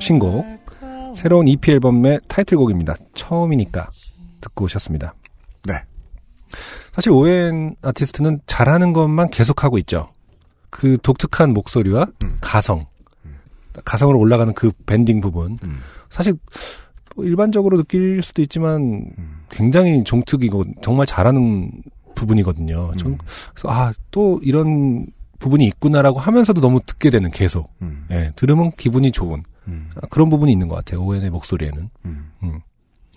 신곡, 새로운 EP 앨범의 타이틀곡입니다. 처음이니까 듣고 오셨습니다. 네. 사실 오웬 아티스트는 잘하는 것만 계속하고 있죠. 그 독특한 목소리와 음. 가성, 가성으로 올라가는 그 밴딩 부분. 음. 사실 뭐 일반적으로 느낄 수도 있지만 음. 굉장히 종특이고 정말 잘하는 부분이거든요. 전 음. 그래서 아 또 이런 부분이 있구나라고 하면서도 너무 듣게 되는 계속. 음. 예, 들으면 기분이 좋은 음. 아, 그런 부분이 있는 것 같아요. 오웬의 목소리에는. 음. 음.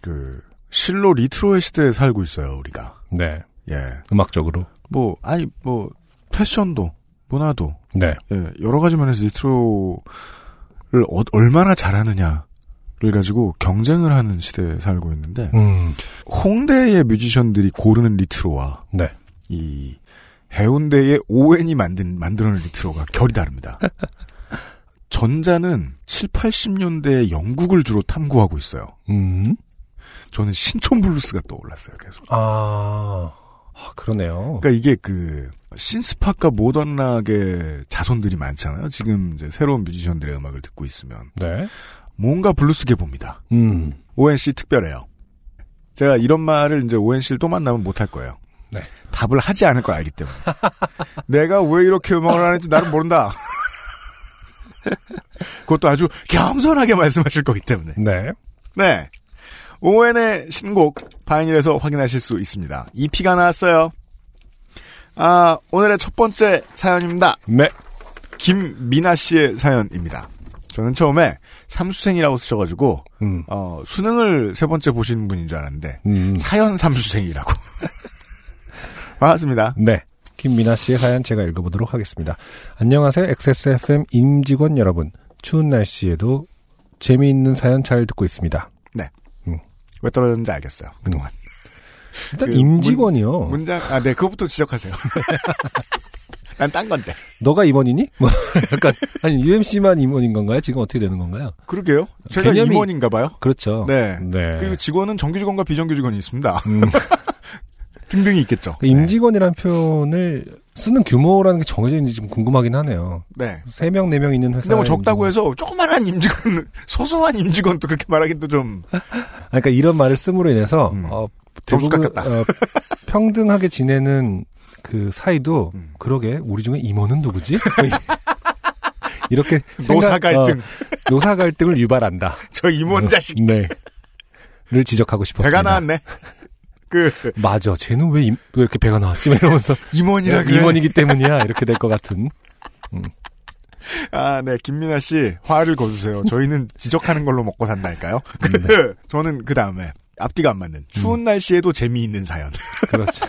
그 실로 retro의 시대에 살고 있어요 우리가. 네, 예. 음악적으로. 뭐 아니 뭐 패션도 문화도 네, 예, 여러 가지 면에서 retro를 어- 얼마나 잘하느냐 를 가지고 경쟁을 하는 시대에 살고 있는데 음, 홍대의 뮤지션들이 고르는 retro와 네, 이 해운대의 오웬이 만든 만들어낸 retro가 결이 다릅니다. [LAUGHS] 전자는 7, 80년대의 영국을 주로 탐구하고 있어요. 음, 저는 신촌 블루스가 떠올랐어요, 계속. 아, 아, 그러네요. 그러니까 이게 그 synth-pop과 modern rock의 자손들이 많잖아요. 지금 이제 새로운 뮤지션들의 음악을 듣고 있으면 네, 뭔가 블루스 계봅니다. 음, 오웬 씨 특별해요. 제가 이런 말을 이제 ONC를 또 만나면 못할 거예요. 네. 답을 하지 않을 걸 알기 때문에. [LAUGHS] 내가 왜 이렇게 음악을 하는지 나는 모른다. [LAUGHS] 그것도 아주 겸손하게 말씀하실 거기 때문에. 네, 네. 오웬의 신곡 바이닐에서 확인하실 수 있습니다. EP가 나왔어요. 아, 오늘의 첫 번째 사연입니다. 네, 김미나 씨의 사연입니다. 저는 처음에 삼수생이라고 쓰셔가지고 음, 어, 수능을 세 번째 보신 분인 줄 알았는데 음, 사연 삼수생이라고. [LAUGHS] 반갑습니다. 네. 김미나 씨의 사연 제가 읽어보도록 하겠습니다. 안녕하세요. XSFM 임직원 여러분. 추운 날씨에도 재미있는 사연 잘 듣고 있습니다. 왜 떨어졌는지 알겠어요. 그동안. 일단 그 임직원이요. 문 장, 아, 네, 그것부터 지적하세요. [LAUGHS] 난 딴 건데. 너가 임원이니? 뭐 [LAUGHS] 약간 아니 UMC만 임원인 건가요? 지금 어떻게 되는 건가요? 그러게요. 제가 개념이- 임원인가 봐요. 그렇죠. 네. 네. 그리고 직원은 정규 직원과 비정규 직원이 있습니다. 음, [LAUGHS] 등등이 있겠죠. 그 임직원이라는 표현을 쓰는 규모라는 게 정해져 있는지 좀 궁금하긴 하네요. 네. 세 명, 네명 있는 회사. 근데 뭐 적다고 해서 조그만한 임직원, [LAUGHS] 소소한 임직원도 그렇게 말하기도 좀 그러니까 이런 말을 씀으로 인해서 음. 어, 점수 대부분 깎였다. 어, 평등하게 지내는 그 사이도 음. 그러게 우리 중에 임원은 누구지? [LAUGHS] 이렇게 노사 갈등. 어, 노사 갈등을 유발한다. [LAUGHS] 저 임원 자식 네. 를 지적하고 싶었습니다. 배가 나왔네. 그 맞아. 쟤는 왜, 임- 왜 이렇게 배가 나왔지? 이러면서 [LAUGHS] 임원이라 그래. 임원이기 때문이야. 이렇게 될 것 같은. 아, 네, 김민아 씨 화를 거두세요. 저희는 지적하는 걸로 먹고 산다니까요. 네. 저는 그 다음에 앞뒤가 안 맞는 추운 날씨에도 재미있는 사연. 그렇죠.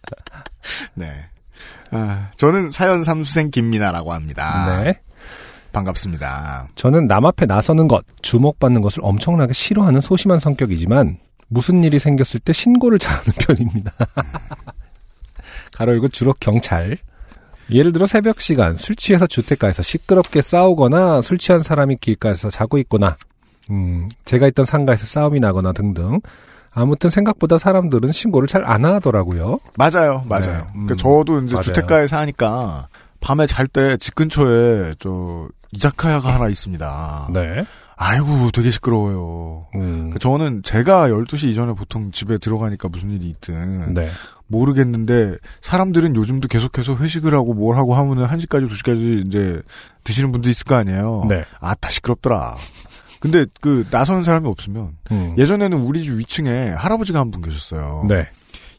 [LAUGHS] 네. 아, 저는 사연 삼수생 김민아라고 합니다. 네. 반갑습니다. 저는 남 앞에 나서는 것, 주목받는 것을 엄청나게 싫어하는 소심한 성격이지만 무슨 일이 생겼을 때 신고를 잘하는 [LAUGHS] 편입니다. 가로 열고 주로 경찰. 예를 들어 새벽 시간 술 취해서 주택가에서 시끄럽게 싸우거나 술 취한 사람이 길가에서 자고 있거나 음, 제가 있던 상가에서 싸움이 나거나 등등. 아무튼 생각보다 사람들은 신고를 잘 안 하더라고요. 맞아요, 맞아요. 네, 음, 그러니까 저도 이제 맞아요. 주택가에 사니까 밤에 잘 때 집 근처에 저 이자카야가 하나 있습니다. 네. 아이고, 되게 시끄러워요. 음, 그 저는 제가 12시 이전에 보통 집에 들어가니까 무슨 일이 있든 네. 모르겠는데 사람들은 요즘도 계속해서 회식을 하고 뭘 하고 하면은 1시까지 2시까지 이제 드시는 분도 있을 거 아니에요. 네. 아, 다 시끄럽더라. 근데 그 나서는 사람이 없으면 음, 예전에는 우리 집 위층에 할아버지가 한 분 계셨어요. 네.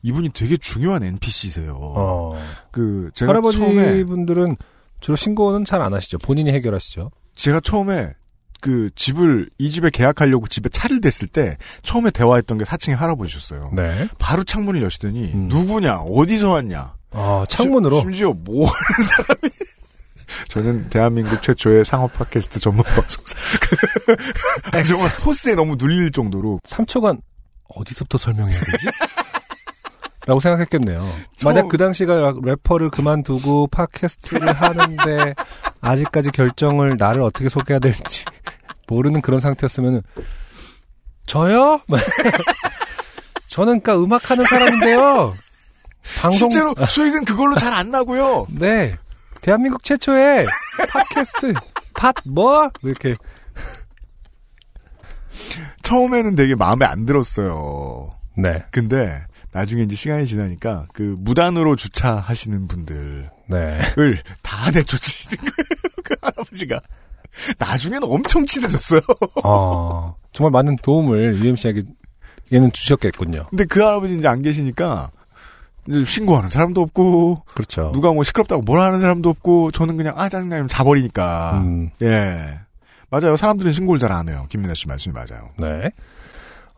이분이 되게 중요한 NPC세요. 어. 그 제가 할아버지 처음에 분들은 주로 신고는 잘 안 하시죠. 본인이 해결하시죠. 제가 처음에 그 집을 이 집에 계약하려고 집에 차를 댔을 때 처음에 대화했던 게 4층의 할아버지셨어요. 네. 바로 창문을 여시더니 음. 누구냐 어디서 왔냐 아, 창문으로. 심- 심지어 뭐 하는 사람이 [LAUGHS] 저는 대한민국 최초의 상업 팟캐스트 전문 방송사 [LAUGHS] 아니, 정말 포스에 너무 눌릴 정도로 3초간 어디서부터 설명해야 되지? [LAUGHS] 라고 생각했겠네요. 저- 만약 그 당시가 래퍼를 그만두고 팟캐스트를 하는데 아직까지 결정을 나를 어떻게 소개해야 될지 모르는 그런 상태였으면 저요? [LAUGHS] 저는 그니까 음악하는 사람인데요. 방송 실제로 수익은 그걸로 잘 안 나고요. 네. 대한민국 최초의 팟캐스트 팟 뭐? 이렇게 처음에는 되게 마음에 안 들었어요. 네. 근데 나중에 이제 시간이 지나니까 그 무단으로 주차하시는 분들을 네. 다 내쫓으시는 거예요. [LAUGHS] 그 할아버지가. [LAUGHS] 나중에는 엄청 친해졌어요. 어, 정말 많은 도움을 UMC에게 얘는 주셨겠군요. 근데 그 할아버지 이제 안 계시니까 이제 신고하는 사람도 없고 그렇죠. 누가 뭐 시끄럽다고 뭐라 하는 사람도 없고 저는 그냥 아 짜증나면 자버리니까 음, 예 맞아요 사람들은 신고를 잘 안 해요 김민아 씨 말씀이 맞아요 네.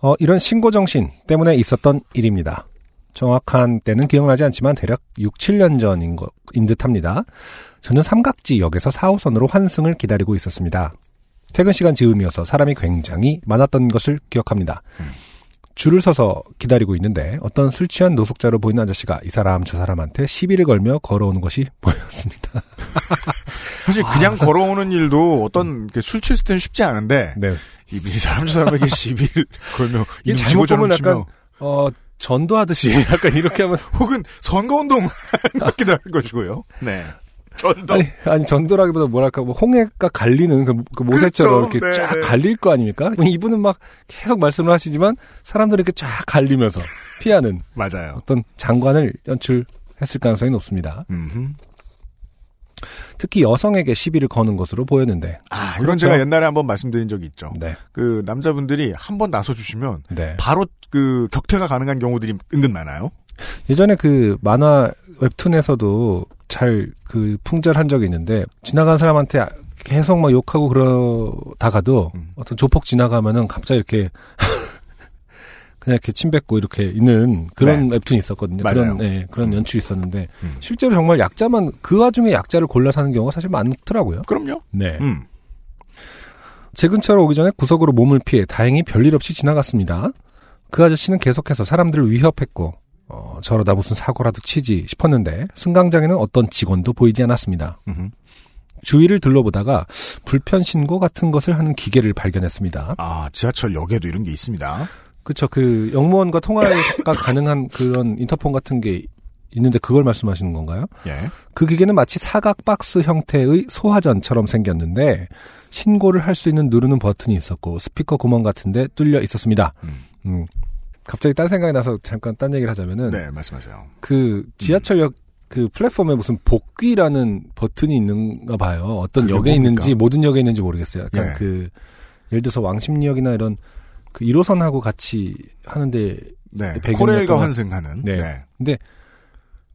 어, 이런 신고 정신 때문에 있었던 일입니다. 정확한 때는 기억나지 않지만 대략 6, 7년 전인 것인 듯합니다. 저는 삼각지역에서 4호선으로 환승을 기다리고 있었습니다. 퇴근 시간 즈음이어서 사람이 굉장히 많았던 것을 기억합니다. 줄을 서서 기다리고 있는데 어떤 술 취한 노숙자로 보이는 아저씨가 이 사람 저 사람한테 시비를 걸며 걸어오는 것이 [LAUGHS] 보였습니다. 사실 그냥 걸어오는 일도 어떤 이렇게 술 취했을 때는 쉽지 않은데 네. 이, 이 사람 저 사람에게 [LAUGHS] 시비를 걸며 이게 잘못 보면 치며 약간 어 전도하듯이 [LAUGHS] 약간 이렇게 하면 [LAUGHS] 혹은 선거운동 [LAUGHS] 같기도 한 것이고요 네 전도 아니 아니 전도라기보다 뭐랄까 뭐 홍해가 갈리는 그, 그 모세처럼 그렇죠. 이렇게 네, 쫙 네. 갈릴 거 아닙니까? 이분은 막 계속 말씀을 하시지만 사람들이 이렇게 쫙 갈리면서 피하는 맞아요 어떤 장관을 연출했을 가능성이 높습니다. 음흠. 특히 여성에게 시비를 거는 것으로 보였는데 아 이건 그렇죠. 제가 옛날에 한번 말씀드린 적이 있죠 네, 그 남자분들이 한번 나서 주시면 네. 바로 그 격퇴가 가능한 경우들이 은근 많아요. 예전에 그 만화 웹툰에서도 잘 그 풍절한 적이 있는데 지나간 사람한테 계속 막 욕하고 그러다가도 음. 어떤 조폭 지나가면은 갑자기 이렇게 그냥 이렇게 침 뱉고 이렇게 있는 그런 웹툰이 있었거든요. 맞아요. 그런 네, 그런 연출이 있었는데 음. 실제로 정말 약자만 그 와중에 약자를 골라 사는 경우가 사실 많더라고요. 그럼요. 네. 음. 제 근처로 오기 전에 구석으로 몸을 피해 다행히 별일 없이 지나갔습니다. 그 아저씨는 계속해서 사람들을 위협했고 어, 저러다 무슨 사고라도 치지 싶었는데 승강장에는 어떤 직원도 보이지 않았습니다. 음흠. 주위를 둘러보다가 불편 신고 같은 것을 하는 기계를 발견했습니다. 아 지하철역에도 이런 게 있습니다. 그렇죠. 그 영무원과 통화가 [COUGHS] 가능한 그런 인터폰 같은 게 있는데 그걸 말씀하시는 건가요? 예. 그 기계는 마치 사각 박스 형태의 소화전처럼 생겼는데 신고를 할 수 있는 누르는 버튼이 있었고 스피커 구멍 같은데 뚫려 있었습니다. 음. 음. 갑자기 딴 생각이 나서 잠깐 딴 얘기를 하자면은 네 말씀하세요. 그 지하철역 그 플랫폼에 무슨 복귀라는 버튼이 있는가 봐요. 어떤 역에 뭡니까? 있는지 모든 역에 있는지 모르겠어요. 약간 네. 그 예를 들어서 왕십리역이나 이런 그 1호선하고 같이 하는데 네. 코레일과 것- 환승하는. 네.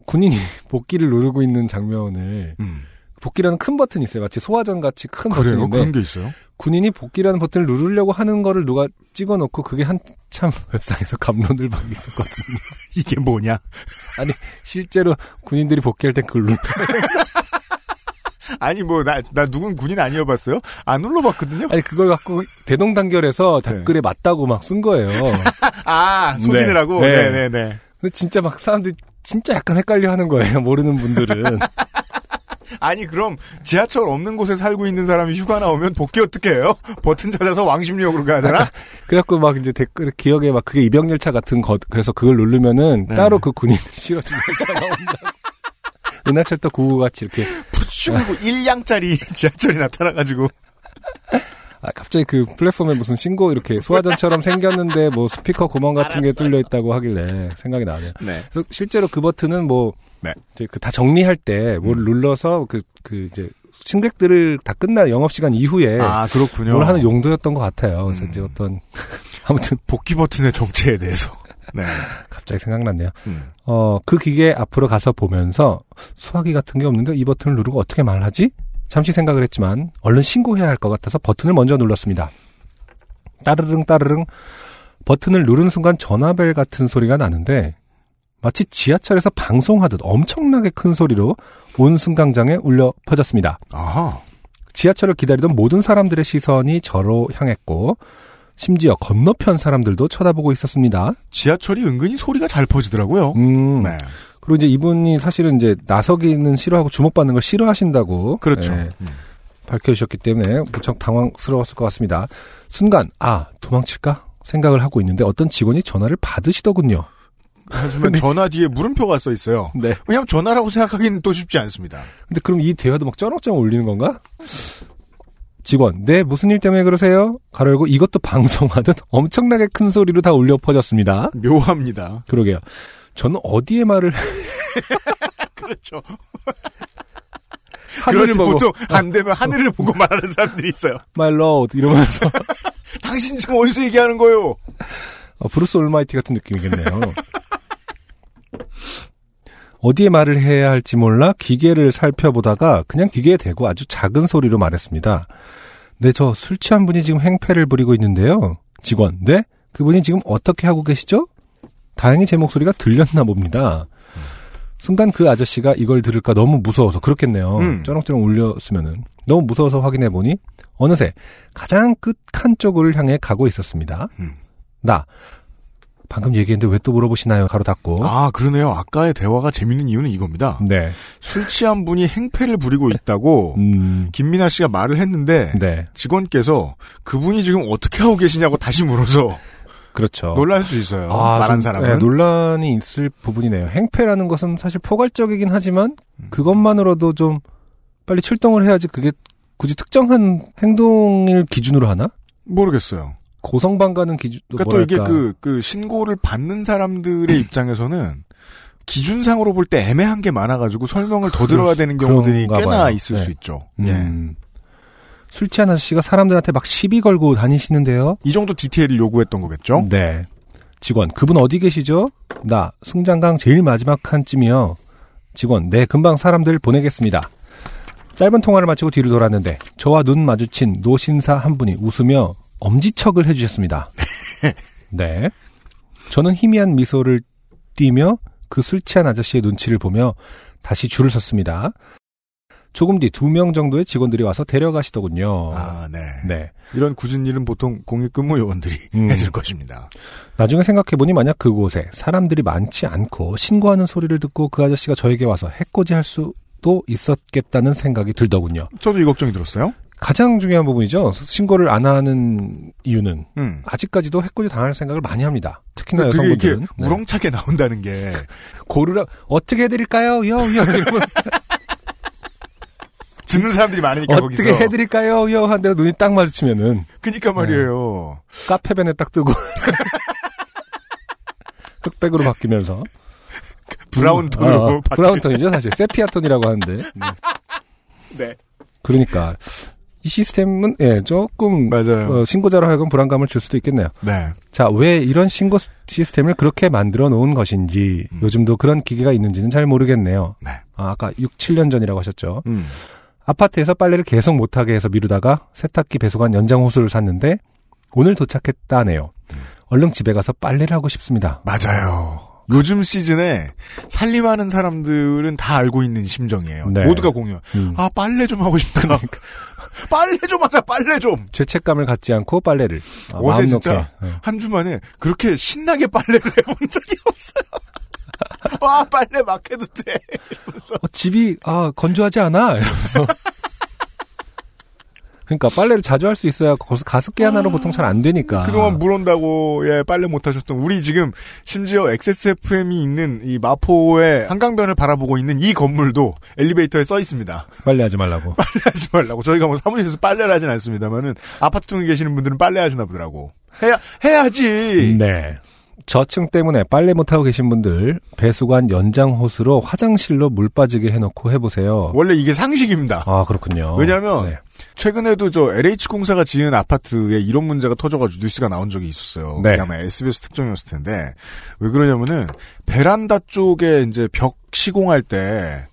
군인이 [LAUGHS] 복귀를 누르고 있는 장면을 음. 복귀라는 큰 버튼이 있어요. 마치 소화전 같이 큰 그래요? 버튼인데 그런 게 있어요? 군인이 복귀라는 버튼을 누르려고 하는 거를 누가 찍어놓고 그게 한참 [LAUGHS] 웹상에서 감론을 막 있었거든요. [LAUGHS] 이게 뭐냐? 실제로 군인들이 복귀할 땐 그걸 눌러. 아니, 뭐, 나, 나 누군 군인 아니어봤어요? 안 눌러봤거든요? 아니 그걸 갖고 대동단결해서 네. 댓글에 맞다고 막 쓴 거예요. [LAUGHS] 아, 속이느라고? 네. 네네 네. 근데 진짜 막 사람들이 진짜 약간 헷갈려 하는 거예요. 모르는 분들은. [LAUGHS] 아니, 그럼 지하철 없는 곳에 살고 있는 사람이 휴가 나오면 복귀 어떻게 해요? 버튼 찾아서 왕십리역으로 가야 되나? 그래갖고 막 이제 댓글 기억에 막 그게 입영 열차 같은 거 그래서 그걸 누르면은 네. 따로 그 군인 [LAUGHS] 실어준 열차가 온다고. 은하철도 9 같이 이렇게 그리고 1량짜리 [LAUGHS] 지하철이 나타나가지고. 아, 갑자기 그 플랫폼에 무슨 신고 이렇게 소화전처럼 생겼는데 뭐 스피커 구멍 같은 게 뚫려 있다고 하길래 생각이 나네요. 네. 그래서 실제로 그 버튼은 뭐 네. 이제 그다 정리할 때뭘 눌러서 그그 이제 승객들을 다 끝나 영업 시간 이후에 아, 그렇군요. 뭘 하는 용도였던 것 같아요. 그래서 음. 이제 어떤 [LAUGHS] 아무튼 복귀 버튼의 정체에 대해서. 네. [LAUGHS] 갑자기 생각났네요. 음. 어, 그 기계 앞으로 가서 보면서 수화기 같은 게 없는데 이 버튼을 누르고 어떻게 말하지? 잠시 생각을 했지만 얼른 신고해야 할 것 같아서 버튼을 먼저 눌렀습니다. 따르릉 따르릉 버튼을 누르는 순간 전화벨 같은 소리가 나는데 마치 지하철에서 방송하듯 엄청나게 큰 소리로 온 승강장에 울려 퍼졌습니다. 아하. 지하철을 기다리던 모든 사람들의 시선이 저로 향했고 심지어 건너편 사람들도 쳐다보고 있었습니다. 지하철이 은근히 소리가 잘 퍼지더라고요. 음, 네. 그리고 이제 이분이 사실은 이제 나서기는 싫어하고 주목받는 걸 싫어하신다고 그렇죠. 예, 음. 밝혀주셨기 때문에 무척 당황스러웠을 것 같습니다. 순간 아 도망칠까 생각을 하고 있는데 어떤 직원이 전화를 받으시더군요. 하지만 전화 뒤에 물음표가 써 있어요. 네. 왜냐면 전화라고 생각하기는 또 쉽지 않습니다. 근데 그럼 이 대화도 막 쩌렁쩌렁 울리는 건가? 직원, 네 무슨 일 때문에 그러세요? 가로 열고 이것도 [LAUGHS] 방송하듯 엄청나게 큰 소리로 다 울려 퍼졌습니다. 묘합니다. 그러게요. 저는 어디에 말을 [LAUGHS] 그렇죠. 하늘을 보고 보통 안 되면 하늘을 보고 말하는 사람들이 있어요. my lord 이러면서 [LAUGHS] 당신 지금 어디서 얘기하는 거요? 어, Bruce Almighty 같은 느낌이겠네요. 어디에 말을 해야 할지 몰라 기계를 살펴보다가 그냥 기계에 대고 아주 작은 소리로 말했습니다. 네, 저 술 취한 분이 지금 행패를 부리고 있는데요. 직원, 네? 그분이 지금 어떻게 하고 계시죠? 다행히 제 목소리가 들렸나 봅니다. 순간 그 아저씨가 이걸 들을까 너무 무서워서 그렇겠네요. 음. 쩌렁쩌렁 울렸으면은 너무 무서워서 확인해 보니 어느새 가장 끝 한 쪽을 향해 가고 있었습니다. 음. 나 방금 얘기했는데 왜 또 물어보시나요? 가로 닫고. 아, 그러네요. 아까의 대화가 재밌는 이유는 이겁니다. 네. 술 취한 분이 행패를 부리고 있다고 [LAUGHS] 음. 김민아 씨가 말을 했는데 네. 직원께서 그분이 지금 어떻게 하고 계시냐고 다시 물어서 그렇죠. 놀랄 수 있어요. 아, 말한 좀, 사람은. 네, 논란이 있을 부분이네요. 행패라는 것은 사실 포괄적이긴 하지만 그것만으로도 좀 빨리 출동을 해야지 그게 굳이 특정한 행동을 기준으로 하나? 모르겠어요. 고성방가는 기준 그러니까 또 이게 그, 그 신고를 받는 사람들의 입장에서는 기준상으로 볼 때 애매한 게 많아가지고 설명을 더 들어야 되는 경우들이 꽤나 봐요. 있을 네. 수 있죠. 예. 음. 술 취한 아저씨가 사람들한테 막 시비 걸고 다니시는데요. 이 정도 디테일을 요구했던 거겠죠? 네. 직원, 그분 어디 계시죠? 나, 승장강 제일 마지막 칸쯤이요. 직원, 네, 금방 사람들 보내겠습니다. 짧은 통화를 마치고 뒤로 돌았는데, 저와 눈 마주친 노신사 한 분이 웃으며 엄지척을 해주셨습니다. [LAUGHS] 네. 저는 희미한 미소를 띠며 그 술 취한 아저씨의 눈치를 보며 다시 줄을 섰습니다. 조금 뒤 두 명 정도의 직원들이 와서 데려가시더군요. 아, 네. 네. 이런 굳은 일은 보통 공익근무 요원들이 음. 해줄 것입니다. 나중에 생각해보니 만약 그곳에 사람들이 많지 않고 신고하는 소리를 듣고 그 아저씨가 저에게 와서 해코지 할 수도 있었겠다는 생각이 들더군요. 저도 이 걱정이 들었어요. 가장 중요한 부분이죠. 신고를 안 하는 이유는 음. 아직까지도 해코지 당할 생각을 많이 합니다. 특히나 여성분들은. 네. 우렁차게 나온다는 게 고르라 어떻게 해드릴까요? 요, 요. 이러면 [LAUGHS] 듣는 사람들이 많으니까 어떻게 거기서. 해드릴까요? 요. 한데 눈이 딱 마주치면은 그니까 말이에요. 카페벤에 딱 뜨고 [LAUGHS] 흑백으로 바뀌면서 브라운 톤으로 어, 브라운 톤이죠 사실 세피아 톤이라고 하는데 네. 그러니까 이 시스템은 예 조금 맞아요. 어, 신고자로 하여금 불안감을 줄 수도 있겠네요. 네. 자, 왜 이런 신고 시- 시스템을 그렇게 만들어 놓은 것인지 음. 요즘도 그런 기계가 있는지는 잘 모르겠네요. 네. 아, 아까 6, 7년 전이라고 하셨죠. 음. 아파트에서 빨래를 계속 못하게 해서 미루다가 세탁기 배수관 연장 호수를 샀는데 오늘 도착했다네요. 얼른 집에 가서 빨래를 하고 싶습니다. 맞아요. 요즘 시즌에 살림하는 사람들은 다 알고 있는 심정이에요. 네. 모두가 공유. 음. 아 빨래 좀 하고 싶다. [LAUGHS] 빨래 좀 하자. 빨래 좀. 죄책감을 갖지 않고 빨래를 아, 어제 마음 진짜. 어. 한 주만에 그렇게 신나게 빨래를 해본 적이 없어요. 와 [LAUGHS] 빨래 막 해도 돼. 이러면서. 어, 집이 아 건조하지 않아 이러면서. 그러니까 빨래를 자주 할 수 있어야 거기서 가습기 하나로 보통 잘 안 되니까. 그동안 물 온다고 예 빨래 못 하셨던 우리 지금 심지어 XSFM이 있는 이 마포의 한강변을 바라보고 있는 이 건물도 엘리베이터에 써 있습니다. [LAUGHS] 빨래하지 말라고. 빨래하지 말라고 저희가 뭐 사무실에서 빨래를 하진 않습니다만은 아파트 통에 계시는 분들은 빨래 하시나 보더라고. 해야 해야지. 네. 저층 때문에 빨래 못하고 계신 분들 배수관 연장 호스로 화장실로 물 빠지게 해놓고 해보세요. 원래 이게 상식입니다. 아 그렇군요. 왜냐하면 네. 최근에도 저 LH 공사가 지은 아파트에 이런 문제가 터져가지고 뉴스가 나온 적이 있었어요. 네. 아마 SBS 특종이었을 텐데 왜 그러냐면은 베란다 쪽에 이제 벽 시공할 때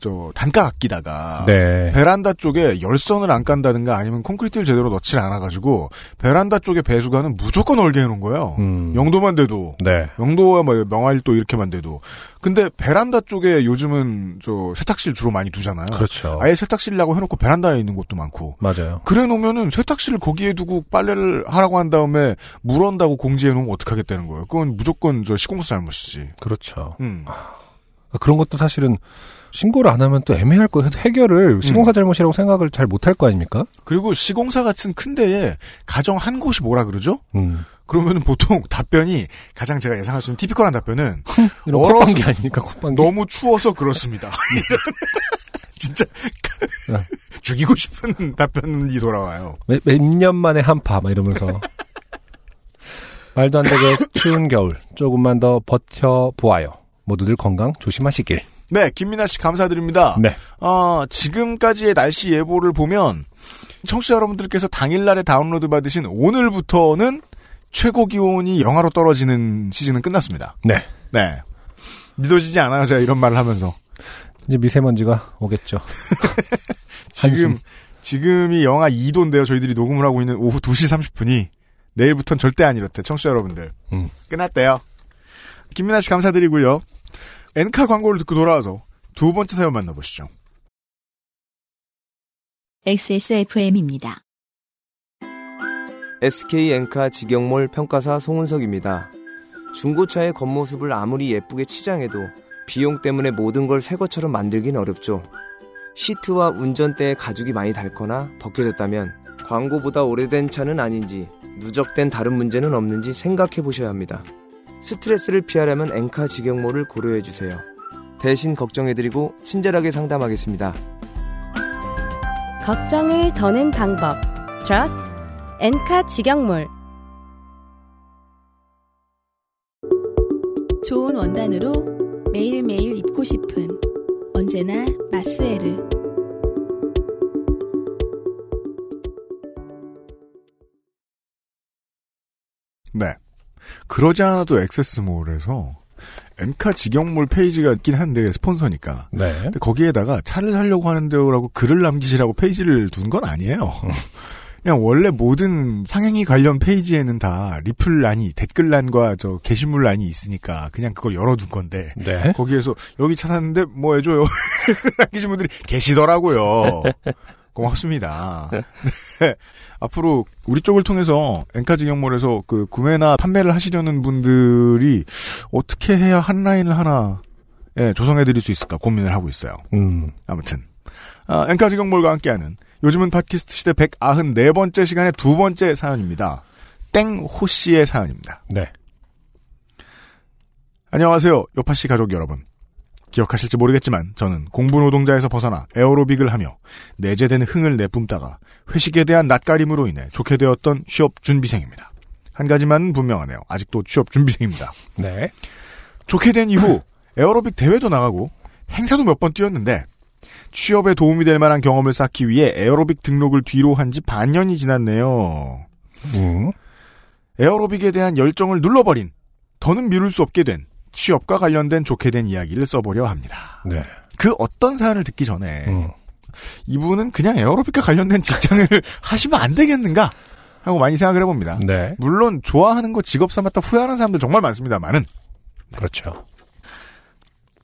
저 단가 아끼다가 네. 베란다 쪽에 열선을 안 깐다든가 아니면 콘크리트를 제대로 넣질 않아 가지고 베란다 쪽에 배수관은 무조건 얼게 해놓은 거예요. 음. 영도만 돼도 네. 영도와 뭐 명화일도 이렇게만 돼도 근데 베란다 쪽에 요즘은 저 세탁실 주로 많이 두잖아요. 그렇죠. 아예 세탁실이라고 해놓고 베란다에 있는 곳도 많고 맞아요. 그래 놓으면은 세탁실을 거기에 두고 빨래를 하라고 한 다음에 물 온다고 공지해 놓으면 어떡하겠다는 거예요. 그건 무조건 저 시공사 잘못이지. 그렇죠. 음. 그런 것도 사실은 신고를 안 하면 또 애매할 거예요. 해결을 시공사 잘못이라고 생각을 잘 못할 거 아닙니까? 그리고 시공사 같은 큰 데에 가정 한 곳이 뭐라 그러죠? 음. 그러면은 보통 [LAUGHS] 답변이 가장 제가 예상할 수 있는 티피컬한 답변은 [LAUGHS] 이런 얼어서- 콧방귀 아닙니까? 콧방귀. 너무 추워서 그렇습니다. [LAUGHS] 이런 진짜 네. 죽이고 싶은 답변이 돌아와요. 몇, 몇년 만에 한파 막 이러면서 말도 안 되게 추운 겨울 조금만 더 버텨 보아요. 모두들 건강 조심하시길. 네, 김민아 씨 감사드립니다. 네. 어, 지금까지의 날씨 예보를 보면 청취자 여러분들께서 당일날에 다운로드 받으신 오늘부터는 최고 기온이 영하로 떨어지는 시즌은 끝났습니다. 네. 네. 믿어지지 않아요, 제가 이런 말을 하면서. 이제 미세먼지가 오겠죠. [LAUGHS] 지금. 지금이 영하 2도인데요. 저희들이 녹음을 하고 있는 오후 2시 30분이 내일부터는 절대 안 이렇대. 청취자 여러분들. 음. 끝났대요. 김민아 씨 감사드리고요. 엔카 광고를 듣고 돌아와서 두 번째 사연 만나보시죠. XSFM입니다. SK 엔카 직영몰 평가사 송은석입니다. 중고차의 겉모습을 아무리 예쁘게 치장해도 비용 때문에 모든 걸 새 것처럼 만들긴 어렵죠. 시트와 운전대에 가죽이 많이 닳거나 벗겨졌다면 광고보다 오래된 차는 아닌지 누적된 다른 문제는 없는지 생각해 보셔야 합니다. 스트레스를 피하려면 엔카 직영몰을 고려해 주세요. 대신 걱정해드리고 친절하게 상담하겠습니다. 걱정을 더는 방법. Trust 엔카 직영몰. 좋은 원단으로 매일매일 입고 싶은 언제나 마스에르. 네. 그러지 않아도 액세스몰에서 엔카 직영몰 페이지가 있긴 한데 스폰서니까. 네. 근데 거기에다가 차를 사려고 하는데요라고 글을 남기시라고 페이지를 둔 건 아니에요. 그냥 원래 모든 상행위 관련 페이지에는 다 리플란이 댓글란과 저 게시물란이 있으니까 그냥 그걸 열어둔 건데 네. 거기에서 여기 차 샀는데 뭐 해줘요 [LAUGHS] 남기신 분들이 계시더라고요. [LAUGHS] 고맙습니다. 네. 앞으로 우리 쪽을 통해서 엔카직영몰에서 그 구매나 판매를 하시려는 분들이 어떻게 해야 한 라인을 하나 예, 조성해 드릴 수 있을까 고민을 하고 있어요. 음. 아무튼 아, 엔카직영몰과 함께하는 요즘은 팟캐스트 시대 194번째 시간의 두 번째 사연입니다. 땡호 씨의 사연입니다. 네. 안녕하세요. 요파 씨 가족 여러분. 기억하실지 모르겠지만 저는 공부 노동자에서 벗어나 에어로빅을 하며 내재된 흥을 내뿜다가 회식에 대한 낯가림으로 인해 좋게 되었던 취업 준비생입니다. 한 가지만 분명하네요. 아직도 취업 준비생입니다. 네. 좋게 된 이후 에어로빅 대회도 나가고 행사도 몇 번 뛰었는데 취업에 도움이 될 만한 경험을 쌓기 위해 에어로빅 등록을 뒤로 한 지 반년이 지났네요. 음. 에어로빅에 대한 열정을 눌러버린 더는 미룰 수 없게 된 취업과 관련된 좋게 된 이야기를 써보려 합니다. 네. 그 어떤 사연을 듣기 전에 음. 이분은 그냥 에어로빅과 관련된 직장을 [LAUGHS] 하시면 안 되겠는가 하고 많이 생각을 해봅니다. 네. 물론 좋아하는 거 직업 삼았다 후회하는 사람들 정말 많습니다만은 그렇죠.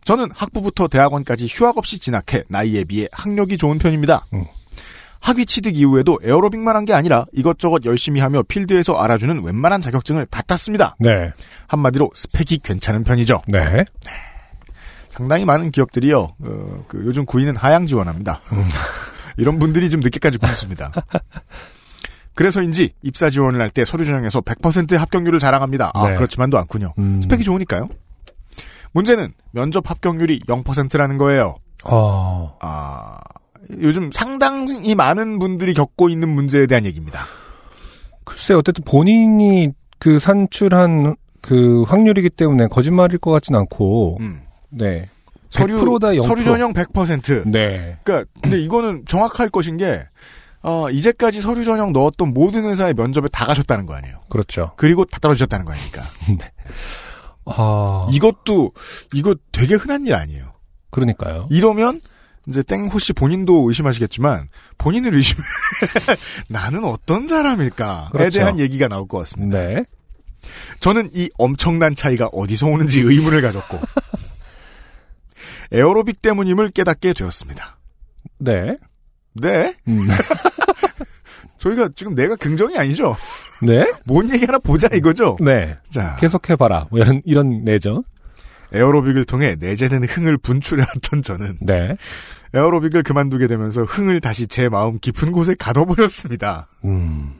저는 학부부터 대학원까지 휴학 없이 진학해 나이에 비해 학력이 좋은 편입니다. 음. 학위 취득 이후에도 에어로빅만 한 게 아니라 이것저것 열심히 하며 필드에서 알아주는 웬만한 자격증을 다 땄습니다. 네. 한마디로 스펙이 괜찮은 편이죠. 네. 상당히 많은 기업들이요. 어, 그 요즘 구인은 하향 지원합니다. [LAUGHS] 이런 분들이 좀 늦게까지 굶습니다. [LAUGHS] 그래서인지 입사 지원을 할 때 서류 전형에서 100%의 합격률을 자랑합니다. 아 네. 그렇지만도 않군요. 음. 스펙이 좋으니까요. 문제는 면접 합격률이 0%라는 거예요. 어. 아 요즘 상당히 많은 분들이 겪고 있는 문제에 대한 얘기입니다. 글쎄 어쨌든 본인이 그 산출한 그 확률이기 때문에 거짓말일 것 같진 않고 음. 네. 서류 100%다 0%. 서류 전형 100%. 네. 그러니까 근데 이거는 정확할 것인 게 어, 이제까지 서류 전형 넣었던 모든 회사의 면접에 다 가셨다는 거 아니에요. 그렇죠. 그리고 다 떨어지셨다는 거 아닙니까? [LAUGHS] 아. 이것도 이거 되게 흔한 일 아니에요. 그러니까요. 이러면 이제 땡호 씨 본인도 의심하시겠지만 본인을 의심 [LAUGHS] 나는 어떤 사람일까에 그렇죠. 대한 얘기가 나올 것 같습니다. 네. 저는 이 엄청난 차이가 어디서 오는지 의문을 가졌고 에어로빅 때문임을 깨닫게 되었습니다. 네. 네? 음. [LAUGHS] 저희가 지금 내가 긍정이 아니죠? 네. 뭔 얘기 하나 보자 이거죠? 네. 자, 계속해봐라. 뭐 이런, 이런 내죠. 에어로빅을 통해 내재된 흥을 분출해왔던 저는 네. 에어로빅을 그만두게 되면서 흥을 다시 제 마음 깊은 곳에 가둬버렸습니다. 음.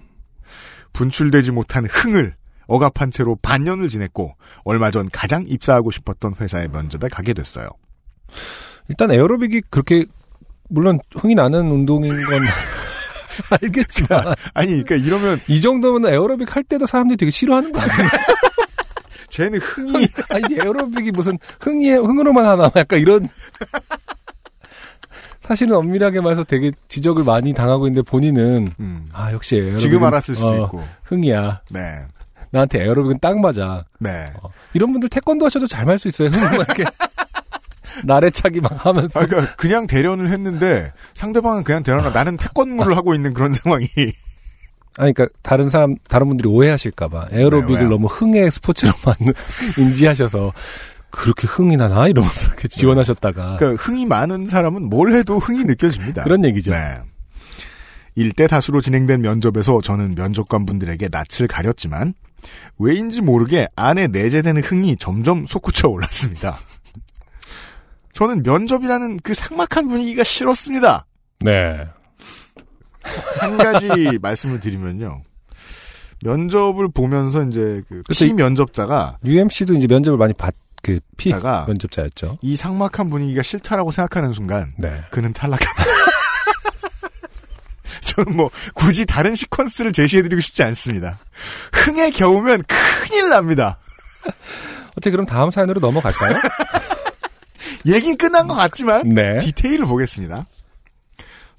분출되지 못한 흥을 억압한 채로 반년을 지냈고 얼마 전 가장 입사하고 싶었던 회사의 면접에 가게 됐어요. 일단 에어로빅이 그렇게, 물론 흥이 나는 운동인 건 [LAUGHS] 알겠지만, 아니, 그러니까 이러면 이 정도면 에어로빅 할 때도 사람들이 되게 싫어하는 거 아니에요? [LAUGHS] 쟤는 흥이 아니, 에어로빅이 무슨 흥이, 흥으로만 하나, 약간 이런. 사실은 엄밀하게 말해서 되게 지적을 많이 당하고 있는데 본인은, 음, 아, 역시 에어로빅. 지금 알았을 수도 있고. 흥이야. 네, 나한테 에어로빅은 딱 맞아. 네. 어, 이런 분들 태권도 하셔도 잘 말 수 있어요. 흥 이렇게. [LAUGHS] 나래차기 막 하면서. 아, 그러니까 그냥 대련을 했는데 상대방은 그냥 대련을 나는 태권무를 하고 있는 그런 상황이 아니, 그러니까 다른 사람, 다른 분들이 오해하실까봐 에어로빅을 네? 너무 흥의 스포츠로만 [LAUGHS] 인지하셔서 그렇게 흥이 나나 이러면서 이렇게 지원하셨다가 그러니까 흥이 많은 사람은 뭘 해도 흥이 느껴집니다. 그런 얘기죠. 네. 일대 다수로 진행된 면접에서 저는 면접관 분들에게 낯을 가렸지만 왜인지 모르게 안에 내재되는 흥이 점점 솟구쳐 올랐습니다. 저는 면접이라는 그 삭막한 분위기가 싫었습니다. 네. 한 가지 [LAUGHS] 말씀을 드리면요. 면접을 보면서 이제 그피 면접자가 UMC도 이제 면접을 많이 받, 그, 피 자가 면접자였죠. 이 삭막한 분위기가 싫다라고 생각하는 순간 네. 그는 탈락합니다. [LAUGHS] 저는 뭐 굳이 다른 시퀀스를 제시해드리고 싶지 않습니다. 흥에 겨우면 큰일 납니다. 어떻게 그럼 다음 사연으로 넘어갈까요? [LAUGHS] 얘긴 끝난 것 같지만 네. 디테일을 보겠습니다.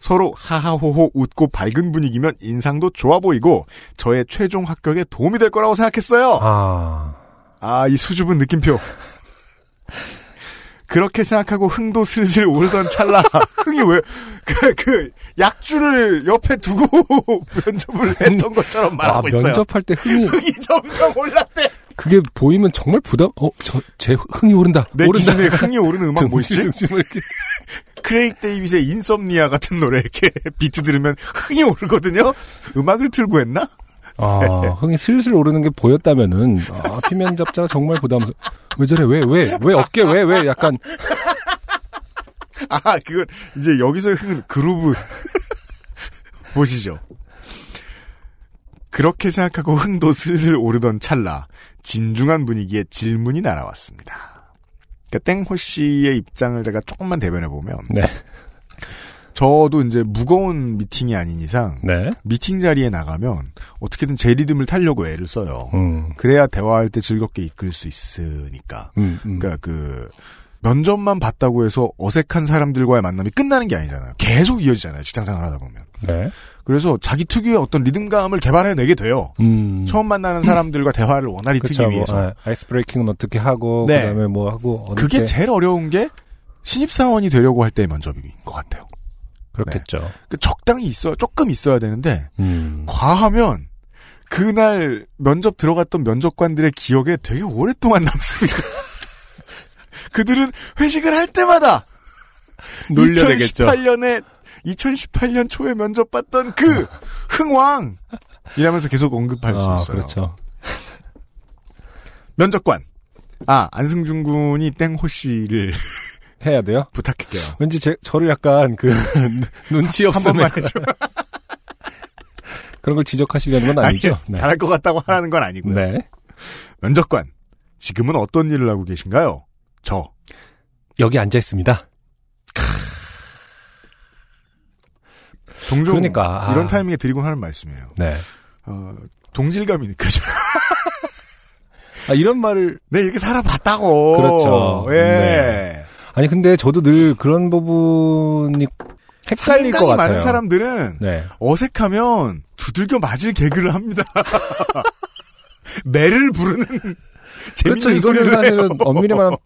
서로 하하호호 웃고 밝은 분위기면 인상도 좋아 보이고 저의 최종 합격에 도움이 될 거라고 생각했어요. 아, 아, 이 수줍은 느낌표. 그렇게 생각하고 흥도 슬슬 오르던 찰나 [LAUGHS] 흥이 왜 그 그 약주를 옆에 두고 [LAUGHS] 면접을 했던 것처럼 아 말하고 있어요. 면접할 때 흥이, 흥이 점점 올랐대. 그게 보이면 정말 부담, 어, 저, 제 흥이 오른다. 내 오른다. 기준에 흥이 오르는 음악 [LAUGHS] 뭐지? Craig David의 Insomnia 같은 노래 이렇게 [LAUGHS] 비트 들으면 흥이 오르거든요. 음악을 틀고 했나? 아, 흥이 슬슬 오르는 게 보였다면은, 아, 피면접자가 정말 부담스러워. 왜 저래? 왜, 왜, 왜 어깨, 왜, 왜, 약간, 아, 그건 이제 여기서의 흥은 그루브 [LAUGHS] 보시죠. 그렇게 생각하고 흥도 슬슬 오르던 찰나 진중한 분위기에 질문이 날아왔습니다. 그러니까 땡호 씨의 입장을 제가 조금만 대변해 보면 네. 저도 이제 무거운 미팅이 아닌 이상 네. 미팅 자리에 나가면 어떻게든 제 리듬을 타려고 애를 써요. 음, 그래야 대화할 때 즐겁게 이끌 수 있으니까. 음, 음. 그러니까 그 면접만 봤다고 해서 어색한 사람들과의 만남이 끝나는 게 아니잖아요. 계속 이어지잖아요. 직장 생활 하다 보면. 네. 그래서 자기 특유의 어떤 리듬감을 개발해내게 돼요. 음. 처음 만나는 사람들과 대화를 원활히 그쵸, 트기 뭐, 위해서. 아, 아이스 브레이킹은 어떻게 하고, 네. 그 다음에 뭐 하고, 그게 때- 제일 어려운 게 신입사원이 되려고 할 때의 면접인 것 같아요. 그렇겠죠. 그 적당히 있어야, 조금 있어야 되는데, 음. 과하면 그날 면접 들어갔던 면접관들의 기억에 되게 오랫동안 [LAUGHS] 남습니다. 그들은 회식을 할 때마다 [LAUGHS] 놀려대겠죠. 2018년에 2018년 초에 면접 봤던 그 흥왕 이라면서 계속 언급할 수 아, 있어요. 그렇죠. 면접관. 아, 안승준 군이 땡호 씨를 [LAUGHS] 해야 돼요? 부탁할게요. 왠지 제, 저를 약간 그, [LAUGHS] 눈치 한 없음에 번만 해줘. [LAUGHS] 그런 걸 지적하시려는 건 아니죠? 아니, 잘할 것 같다고 하라는 건 아니고요. 네. 면접관. 지금은 어떤 일을 하고 계신가요? 저. 여기 앉아 있습니다. 종종 그러니까, 아. 이런 타이밍에 드리곤 하는 말씀이에요. 네. 어, 동질감이 느껴져요. [LAUGHS] 아, 이런 말을, 네, 이렇게 살아봤다고. 그렇죠. 예. 네. 아니, 근데 저도 늘 그런 부분이 헷갈릴 것 상당히 같아요. 많은 사람들은 네. 어색하면 두들겨 맞을 개그를 합니다. [LAUGHS] 매를 부르는 [LAUGHS] 그렇죠. 이거는 소리를 사실은. 엄밀히 말하면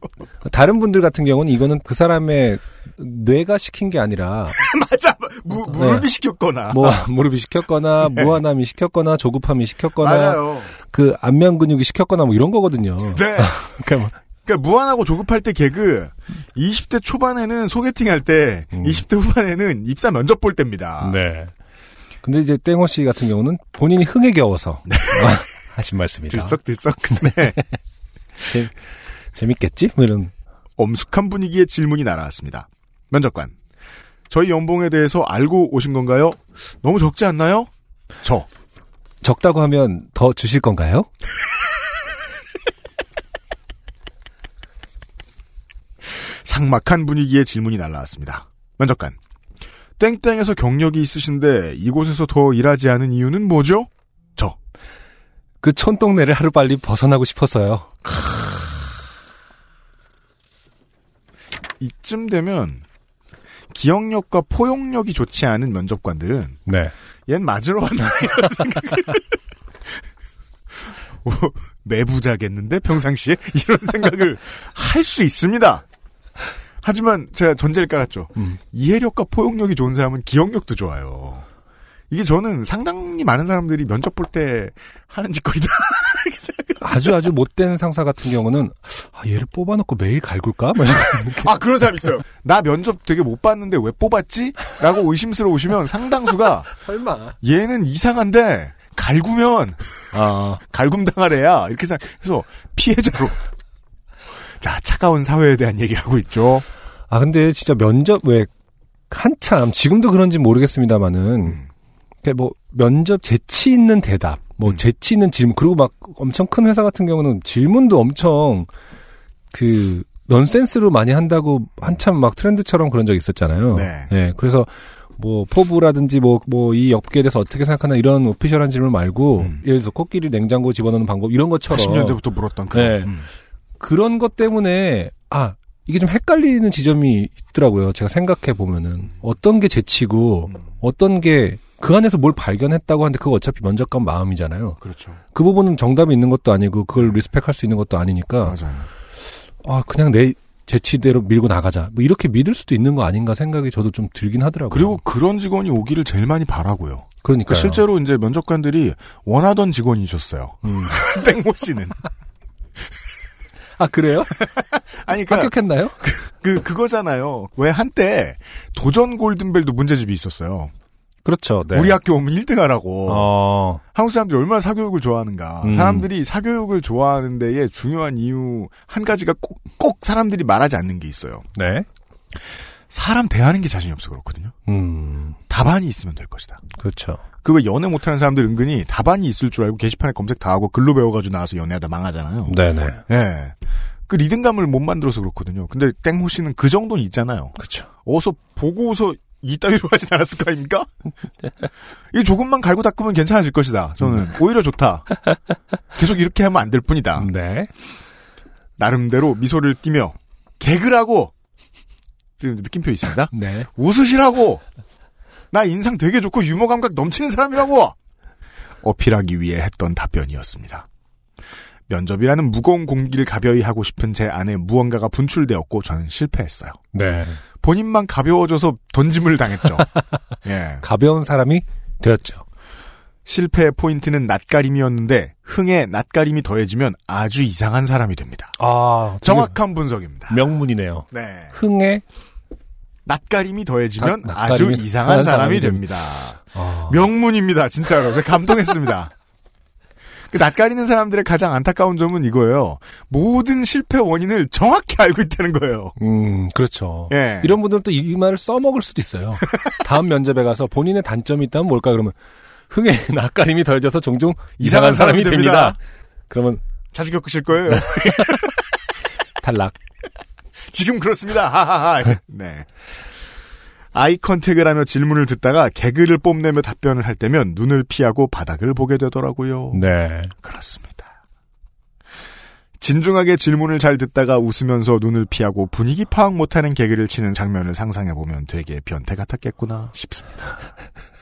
다른 분들 같은 경우는 이거는 그 사람의 뇌가 시킨 게 아니라 [LAUGHS] 맞아. 무, 무릎이 네. 시켰거나. 뭐 무릎이 시켰거나 [LAUGHS] 무한함이 시켰거나 조급함이 시켰거나 네. 맞아요. 그 안면 근육이 시켰거나 뭐 이런 거거든요. 네. 그러니까 뭐 그러니까 무한하고 조급할 때 개그 20대 초반에는 소개팅 할때 음. 20대 후반에는 입사 면접 볼 때입니다. 네. 근데 이제 땡호 씨 같은 경우는 본인이 흥에 겨워서 하신 말씀이다. 들썩들썩. [LAUGHS] 네. 재, 재밌겠지? 뭐 이런. 엄숙한 분위기의 질문이 날아왔습니다. 면접관. 저희 연봉에 대해서 알고 오신 건가요? 너무 적지 않나요? 저. 적다고 하면 더 주실 건가요? [LAUGHS] 상막한 분위기의 질문이 날라왔습니다. 면접관. 땡땡에서 경력이 있으신데 이곳에서 더 일하지 않은 이유는 뭐죠? 저. 그 촌동네를 하루 빨리 벗어나고 싶어서요. 이쯤 되면 기억력과 포용력이 좋지 않은 면접관들은 네. 얜 맞으러 왔나 이런 생각을 [LAUGHS] 오, 매부자겠는데 평상시에 이런 생각을 할 수 있습니다. 하지만 제가 전제를 깔았죠. 음. 이해력과 포용력이 좋은 사람은 기억력도 좋아요. 이게 저는 상당히 많은 사람들이 면접 볼 때 하는 짓거리다. [LAUGHS] 아주 아주 못된 상사 같은 경우는 아 얘를 뽑아놓고 매일 갈굴까? 뭐. 아, 그런 사람 있어요. 나 면접 되게 못 봤는데 왜 뽑았지? 라고 의심스러우시면 상당수가 [LAUGHS] 설마. 얘는 이상한데 갈구면 아 [LAUGHS] 갈굼당할 애야. 이렇게 생각해서 피해자로. 자, 차가운 사회에 대한 얘기를 하고 있죠. 아 근데 진짜 면접 왜 한참 지금도 그런지 모르겠습니다만은 음. 그뭐 면접 재치 있는 대답, 뭐 음. 재치 있는 질문 그리고 막 엄청 큰 회사 같은 경우는 질문도 엄청 그 넌센스로 많이 한다고 한참 막 트렌드처럼 그런 적이 있었잖아요. 네. 예, 그래서 뭐 포부라든지 뭐 뭐 이 업계에 대해서 어떻게 생각하나 이런 오피셜한 질문 말고 음. 예를 들어서 코끼리 냉장고 집어넣는 방법 이런 것처럼 80년대부터 물었던 그. 네. 그런 것 때문에 아 이게 좀 헷갈리는 지점이 있더라고요. 제가 생각해 보면은 어떤 게 재치고 어떤 게 그 안에서 뭘 발견했다고 하는데 그거 어차피 면접관 마음이잖아요. 그렇죠. 그 부분은 정답이 있는 것도 아니고 그걸 리스펙할 수 있는 것도 아니니까 맞아요. 아 그냥 내 재치대로 밀고 나가자. 뭐 이렇게 믿을 수도 있는 거 아닌가 생각이 저도 좀 들긴 하더라고요. 그리고 그런 직원이 오기를 제일 많이 바라고요. 그러니까 그 실제로 이제 면접관들이 원하던 직원이셨어요. 음. [LAUGHS] 땡모 씨는. 아 그래요? [LAUGHS] 아니, 그러니까 합격했나요? 그, 그거잖아요. 왜 한때 도전 골든벨도 문제집이 있었어요. 그렇죠. 네. 우리 학교 오면 1등 하라고. 어. 한국 사람들이 얼마나 사교육을 좋아하는가. 음. 사람들이 사교육을 좋아하는 데에 중요한 이유 한 가지가 꼭, 꼭 사람들이 말하지 않는 게 있어요. 네. 사람 대하는 게 자신이 없어 그렇거든요. 음. 답안이 있으면 될 것이다. 그렇죠. 그거 연애 못하는 사람들 은근히 답안이 있을 줄 알고 게시판에 검색 다 하고 글로 배워가지고 나와서 연애하다 망하잖아요. 네네. 예. 그 리듬감을 못 만들어서 그렇거든요. 근데 땡호 씨는 그 정도는 있잖아요. 그렇죠. 어서 보고서 이따위로 하진 않았을 거 아닙니까? 이 조금만 갈고 닦으면 괜찮아질 것이다. 저는 오히려 좋다. 계속 이렇게 하면 안 될 뿐이다. 네. 나름대로 미소를 띠며 개그라고 지금 느낌표 있습니다. [LAUGHS] 네. 웃으시라고 나 인상 되게 좋고 유머 감각 넘치는 사람이라고 어필하기 위해 했던 답변이었습니다. 면접이라는 무거운 공기를 가벼이 하고 싶은 제 안에 무언가가 분출되었고 저는 실패했어요. 네. 본인만 가벼워져서 던짐을 당했죠. [LAUGHS] 예. 가벼운 사람이 되었죠. 실패의 포인트는 낯가림이었는데 흥에 낯가림이 더해지면 아주 이상한 사람이 됩니다. 아, 정확한 분석입니다. 명문이네요. 네. 흥에 낯가림이 더해지면 낯- 아주 낯가림이 이상한 사람이 사람이 됩니다. 아, 명문입니다. 진짜로. 제가 감동했습니다. [LAUGHS] 그 낯가리는 사람들의 가장 안타까운 점은 이거예요. 모든 실패 원인을 정확히 알고 있다는 거예요. 음, 그렇죠. 예. 이런 분들은 또 이 말을 써먹을 수도 있어요. 다음 면접에 가서 본인의 단점이 있다면 뭘까 그러면 흥에 [LAUGHS] 낯가림이 더해져서 종종 이상한, 이상한 사람이 사람이 됩니다. 됩니다. 그러면 자주 겪으실 거예요. [LAUGHS] 탈락. 지금 그렇습니다. 하하하. [LAUGHS] 네. 아이 컨택을 하며 질문을 듣다가 개그를 뽐내며 답변을 할 때면 눈을 피하고 바닥을 보게 되더라고요. 네. 그렇습니다. 진중하게 질문을 잘 듣다가 웃으면서 눈을 피하고 분위기 파악 못하는 개그를 치는 장면을 상상해보면 되게 변태 같았겠구나 싶습니다.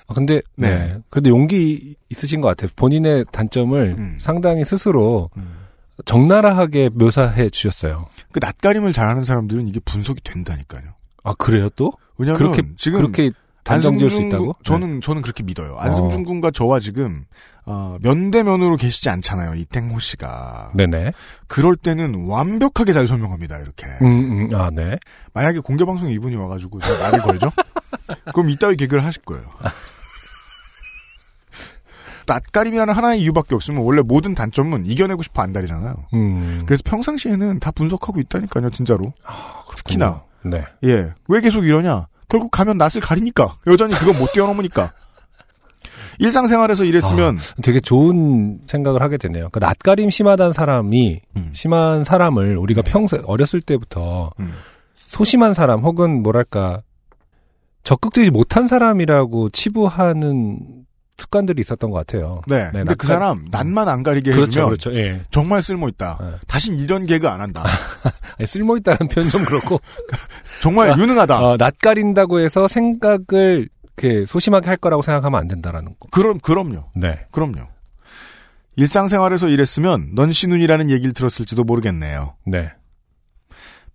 아, 근데 네. 네. 그래도 용기 있으신 것 같아요. 본인의 단점을 음. 상당히 스스로 음. 적나라하게 묘사해 주셨어요. 그 낯가림을 잘하는 사람들은 이게 분석이 된다니까요. 아 그래요 또? 왜냐하면 그렇게 지금 그렇게 단정 지을 수 있다고? 군- 저는 저는 그렇게 믿어요. 안승준 어. 군과 저와 지금 어, 면대면으로 계시지 않잖아요. 이땡호 씨가. 네. 네네. 그럴 때는 완벽하게 잘 설명합니다. 이렇게. 음, 음, 아 네. 만약에 공개 방송에 이분이 와가지고 제가 말을 걸죠? [LAUGHS] 그럼 이따위 개그를 하실 거예요. [LAUGHS] 낯가림이라는 하나의 이유밖에 없으면 원래 모든 단점은 이겨내고 싶어 안달이잖아요. 음. 그래서 평상시에는 다 분석하고 있다니까요, 진짜로. 특히나. 네. 예. 왜 계속 이러냐? 결국 가면 낯을 가리니까. 여전히 그건 못 뛰어넘으니까. [LAUGHS] 일상생활에서 이랬으면 되게 좋은 생각을 하게 되네요. 그 낯가림 심하다는 사람이 음. 심한 사람을 우리가 평소 어렸을 때부터 음. 소심한 사람 혹은 뭐랄까 적극적이지 못한 사람이라고 치부하는 습관들이 있었던 것 같아요. 네. 근데 그 낯가- 사람 낯만 안 가리게 그렇죠, 해주면 그렇죠. 예. 정말 쓸모 있다. 네. 다신 이런 개그 안 한다. [LAUGHS] 쓸모 있다는 표현 좀 그렇고 [LAUGHS] 정말 아, 유능하다. 어, 낯가린다고 해서 생각을 이렇게 소심하게 할 거라고 생각하면 안 된다라는 거. 그럼 그럼요. 네. 그럼요. 일상생활에서 이랬으면 넌시눈이라는 얘기를 들었을지도 모르겠네요. 네.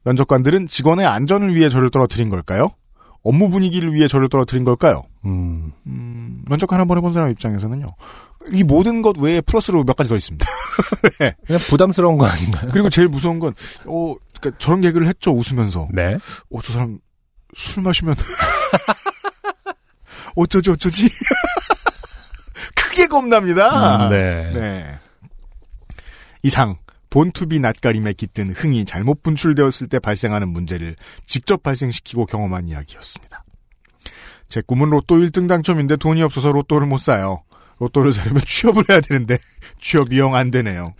면접관들은 직원의 안전을 위해 저를 떨어뜨린 걸까요? 업무 분위기를 위해 저를 떨어뜨린 걸까요? 음. 음, 면접관 한번 해본 사람 입장에서는요. 이 모든 것 외에 플러스로 몇 가지 더 있습니다. [LAUGHS] 그냥 부담스러운 거 아닌가요? 그리고 제일 무서운 건, 어, 그러니까 저런 개그를 했죠, 웃으면서. 네. 어, 저 사람 술 마시면 [LAUGHS] 어쩌지 어쩌지? [LAUGHS] 크게 겁납니다. 음, 네. 네. 이상 본투비 낯가림에 깃든 흥이 잘못 분출되었을 때 발생하는 문제를 직접 발생시키고 경험한 이야기였습니다. 제 꿈은 로또 1등 당첨인데 돈이 없어서 로또를 못 사요. 로또를 사려면 취업을 해야 되는데 [LAUGHS] 취업이 영 안 되네요.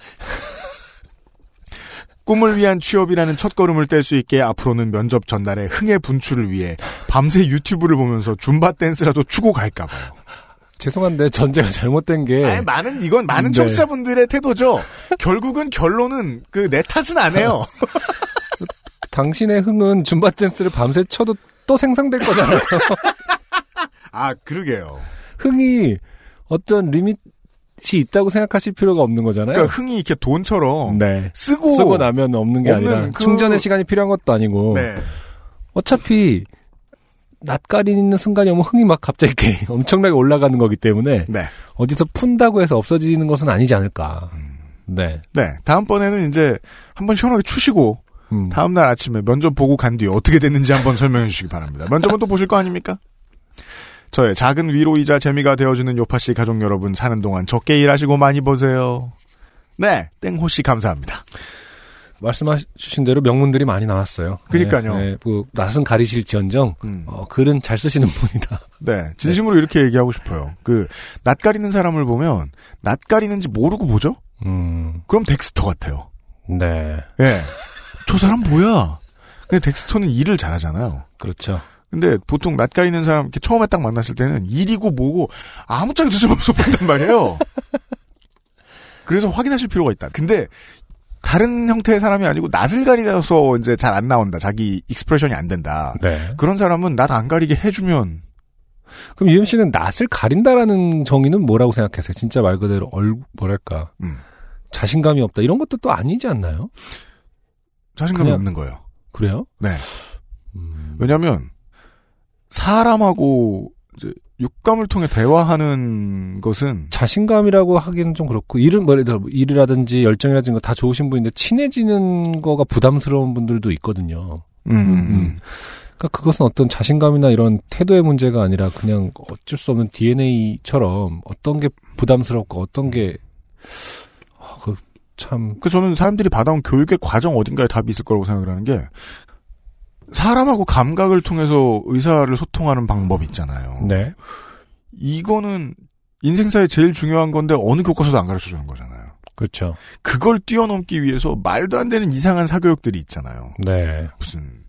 꿈을 위한 취업이라는 첫걸음을 뗄 수 있게 앞으로는 면접 전날에 흥의 분출을 위해 밤새 유튜브를 보면서 줌바 댄스라도 추고 갈까 봐요. 죄송한데 전제가 [LAUGHS] 잘못된 게 아니, 많은 이건 많은 네. 청취자분들의 태도죠. 결국은 결론은 그 내 탓은 안 해요. [LAUGHS] 당신의 흥은 줌바 댄스를 밤새 쳐도 또 생성될 거잖아요. [LAUGHS] 아 그러게요. 흥이 어떤 리밋 이 있다고 생각하실 필요가 없는 거잖아요. 그러니까 흥이 이렇게 돈처럼 네. 쓰고 쓰고 나면 없는 게 없는 아니라 그- 충전의 시간이 필요한 것도 아니고 네. 어차피 낯가리는 순간이 오면 흥이 막 갑자기 [LAUGHS] 엄청나게 올라가는 거기 때문에 네. 어디서 푼다고 해서 없어지는 것은 아니지 않을까. 음. 네. 네. 다음번에는 이제 한번 시원하게 추시고 음. 다음날 아침에 면접 보고 간 뒤에 어떻게 됐는지 한번 설명해 주시기 바랍니다. 면접은 또 보실 거 아닙니까? 저의 작은 위로이자 재미가 되어주는 요파씨 가족 여러분 사는 동안 적게 일하시고 많이 보세요. 네. 땡호씨 감사합니다. 말씀하신 대로 명문들이 많이 나왔어요. 그러니까요. 네, 네, 그 낯은 가리실지언정 음. 어, 글은 잘 쓰시는 분이다. [LAUGHS] 네. 진심으로 이렇게 얘기하고 싶어요. 그, 낯가리는 사람을 보면, 낯가리는지 모르고 보죠? 음, 그럼 덱스터 같아요. 네, 예. 저 사람 뭐야? 근데 덱스터는 일을 잘하잖아요. 그렇죠. 근데 보통 낯가리는 사람 이렇게 처음에 딱 만났을 때는 일이고 뭐고 아무짝에도 쓸모없어 보인단 말이에요. [LAUGHS] 그래서 확인하실 필요가 있다. 근데 다른 형태의 사람이 아니고 낯을 가리려서 이제 잘 안 나온다. 자기 expression이 안 된다. 네. 그런 사람은 낯 안 가리게 해주면 그럼 유엠 씨는 낯을 가린다라는 정의는 뭐라고 생각하세요? 진짜 말 그대로 얼 뭐랄까 음, 자신감이 없다 이런 것도 또 아니지 않나요? 자신감이 그냥- 없는 거예요. 그래요? 네. 음, 왜냐하면 사람하고 이제 육감을 통해 대화하는 것은 자신감이라고 하기는 좀 그렇고 일은 뭐 예를 들어 일이라든지 열정이라든지 다 좋으신 분인데 친해지는 거가 부담스러운 분들도 있거든요. 음, 음, 음. 그러니까 그것은 어떤 자신감이나 이런 태도의 문제가 아니라 그냥 어쩔 수 없는 DNA처럼 어떤 게 부담스럽고 어떤 게 아, 그 참, 그 저는 사람들이 받아온 교육의 과정 어딘가에 답이 있을 거라고 생각을 하는 게 사람하고 감각을 통해서 의사를 소통하는 방법 있잖아요. 네. 이거는 인생사에 제일 중요한 건데 어느 교과서도 안 가르쳐 주는 거잖아요. 그렇죠. 그걸 뛰어넘기 위해서 말도 안 되는 이상한 사교육들이 있잖아요. 네. 무슨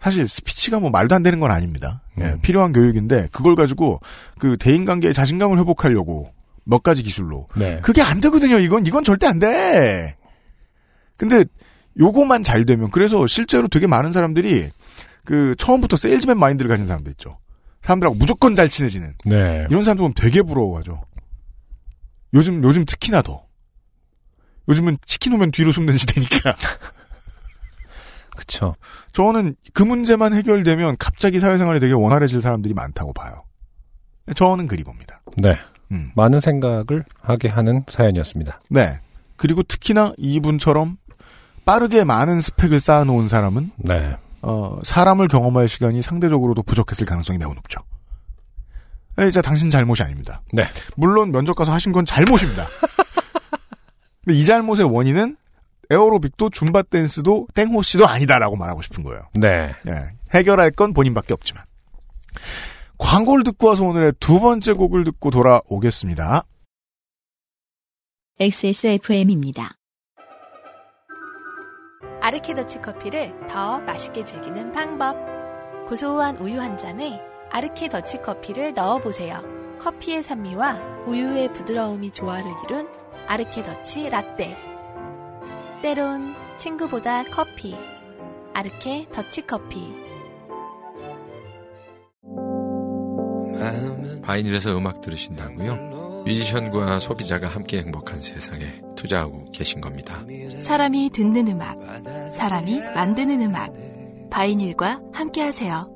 사실 스피치가 뭐 말도 안 되는 건 아닙니다. 예, 음. 필요한 교육인데 그걸 가지고 그 대인 관계의 자신감을 회복하려고 몇 가지 기술로 네. 그게 안 되거든요. 이건 이건 절대 안 돼. 근데 요거만 잘 되면 그래서 실제로 되게 많은 사람들이 그 처음부터 세일즈맨 마인드를 가진 사람들 있죠. 사람들하고 무조건 잘 친해지는 네. 이런 사람들 보면 되게 부러워하죠. 요즘 요즘 특히나 더. 요즘은 치킨 오면 뒤로 숨는 시대니까. [LAUGHS] 그쵸. 저는 그 문제만 해결되면 갑자기 사회생활이 되게 원활해질 사람들이 많다고 봐요. 저는 그리 봅니다. 네. 음. 많은 생각을 하게 하는 사연이었습니다. 네. 그리고 특히나 이분처럼 빠르게 많은 스펙을 쌓아놓은 사람은 네. 어, 사람을 경험할 시간이 상대적으로도 부족했을 가능성이 매우 높죠. 에, 자, 당신 잘못이 아닙니다. 네. 물론 면접 가서 하신 건 잘못입니다. [LAUGHS] 근데 이 잘못의 원인은 에어로빅도 줌바 댄스도 땡호 씨도 아니다라고 말하고 싶은 거예요. 네. 예, 해결할 건 본인밖에 없지만. 광고를 듣고 와서 오늘의 두 번째 곡을 듣고 돌아오겠습니다. XSFM입니다. 아르케더치 커피를 더 맛있게 즐기는 방법. 고소한 우유 한 잔에 아르케더치 커피를 넣어보세요. 커피의 산미와 우유의 부드러움이 조화를 이룬 아르케더치 라떼. 때론 친구보다 커피. 아르케 더치 커피. 바이닐에서 음악 들으신다고요? 뮤지션과 소비자가 함께 행복한 세상에 투자하고 계신 겁니다. 사람이 듣는 음악, 사람이 만드는 음악. 바이닐과 함께 하세요.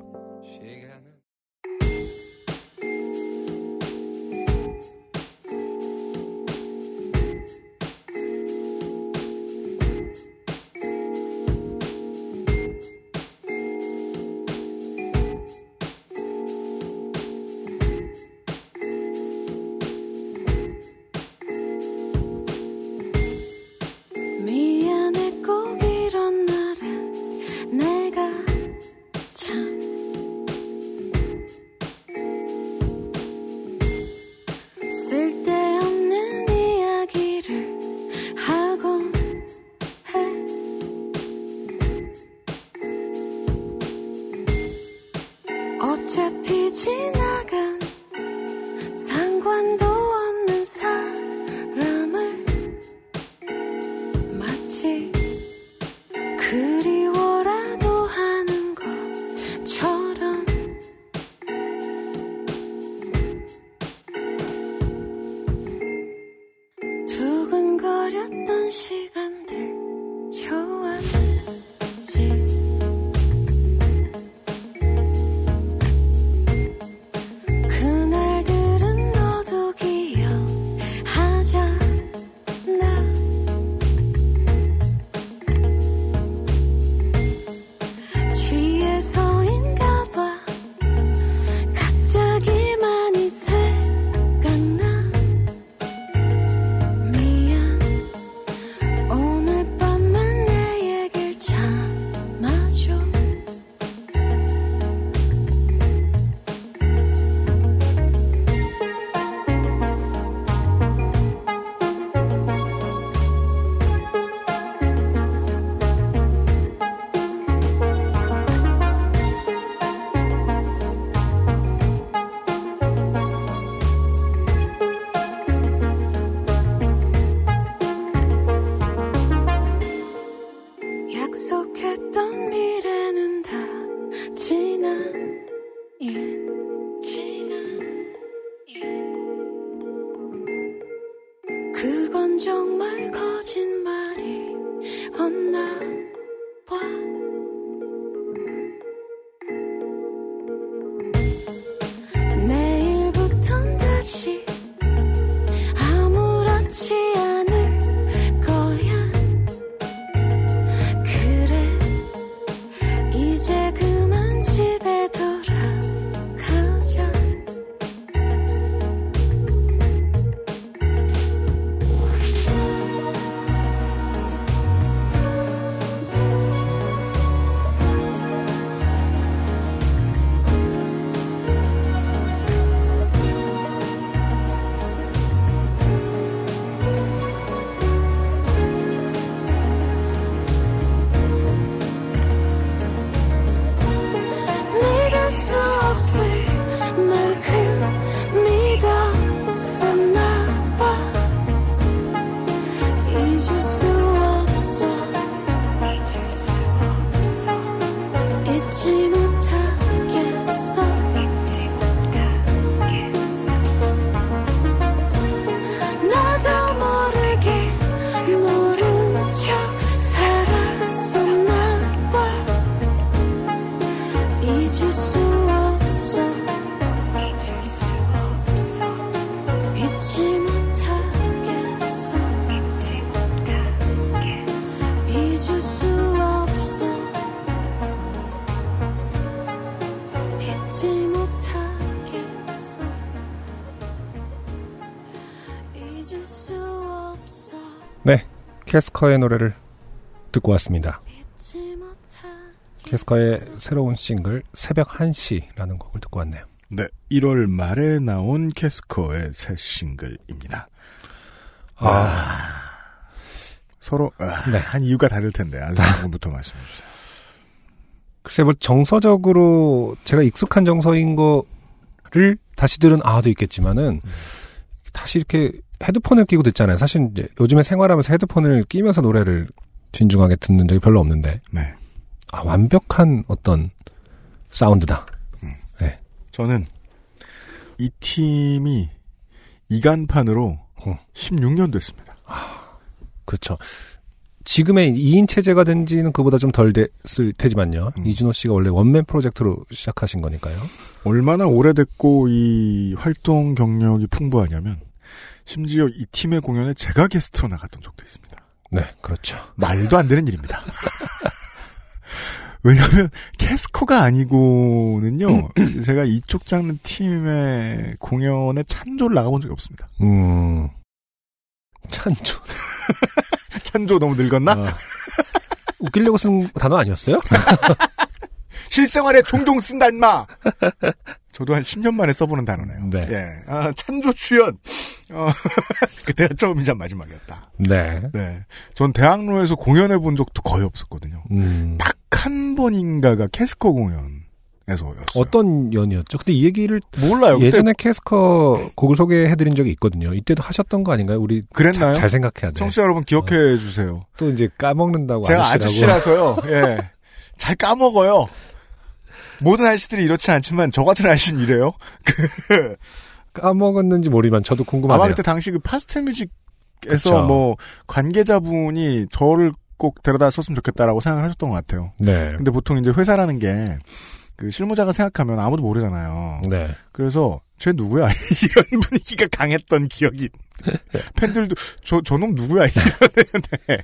캐스커의 노래를 듣고 왔습니다. 캐스커의 새로운 싱글 새벽 1시라는 곡을 듣고 왔네요. 네, 1월 말에 나온 캐스커의 새 싱글입니다. 아, 아, 서로 아, 네. 한 이유가 다를 텐데 안성부터 말씀해 주세요. 글쎄 뭐 정서적으로 제가 익숙한 정서인 거를 다시 들은 아도 있겠지만은 다시 이렇게 헤드폰을 끼고 듣잖아요. 사실 이제 요즘에 생활하면서 헤드폰을 끼면서 노래를 진중하게 듣는 적이 별로 없는데 네, 아 완벽한 어떤 사운드다. 저는 이 팀이 이간판으로 어. 16년 됐습니다. 그렇죠. 지금의 2인 체제가 된 지는 그보다 좀 덜 됐을 테지만요. 음. 이준호 씨가 원래 원맨 프로젝트로 시작하신 거니까요. 얼마나 오래됐고 이 활동 경력이 풍부하냐면 심지어 이 팀의 공연에 제가 게스트로 나갔던 적도 있습니다. 네, 그렇죠. 말도 안 되는 일입니다. [LAUGHS] 왜냐하면 캐스커가 아니고는요 [CLEARS THROAT] 제가 이쪽 장르 팀의 공연에 찬조를 나가본 적이 없습니다. 음. 찬조. [LAUGHS] 찬조 너무 늙었나? 아, 웃기려고 쓴 단어 아니었어요? [LAUGHS] 실생활에 종종 쓴다 인마. 저도 한 10년 만에 써보는 단어네요. 네. 예, 아, 찬조 출연. 어, [LAUGHS] 그때가 처음이자 마지막이었다. 네. 네, 전 대학로에서 공연해 본 적도 거의 없었거든요. 음. 딱한 번인가가 캐스커 공연 에서였어요. 어떤 연이었죠? 근데 이 얘기를 몰라요. 그때 예전에 캐스커 곡을 소개해드린 적이 있거든요. 이때도 하셨던 거 아닌가요? 우리 그랬나요? 자- 잘 생각해야 돼. 청취자 여러분 기억해 주세요. 또 이제 까먹는다고 제가. 아저씨라서요. [LAUGHS] 예. 잘 까먹어요. 모든 아저씨들이 이렇지 않지만 저 같은 아저씨는 이래요. [LAUGHS] 까먹었는지 모르지만 저도 궁금하네요. 아마 그때 당시 그 파스텔 뮤직에서. 뭐 관계자분이 저를 꼭 데려다 썼으면 좋겠다라고 생각을 하셨던 것 같아요. 네. 근데 보통 이제 회사라는 게 그 실무자가 생각하면 아무도 모르잖아요. 네. 그래서 쟤 누구야 [LAUGHS] 이런 분위기가 강했던 기억이 [LAUGHS] 팬들도 저 저놈 누구야 이러는데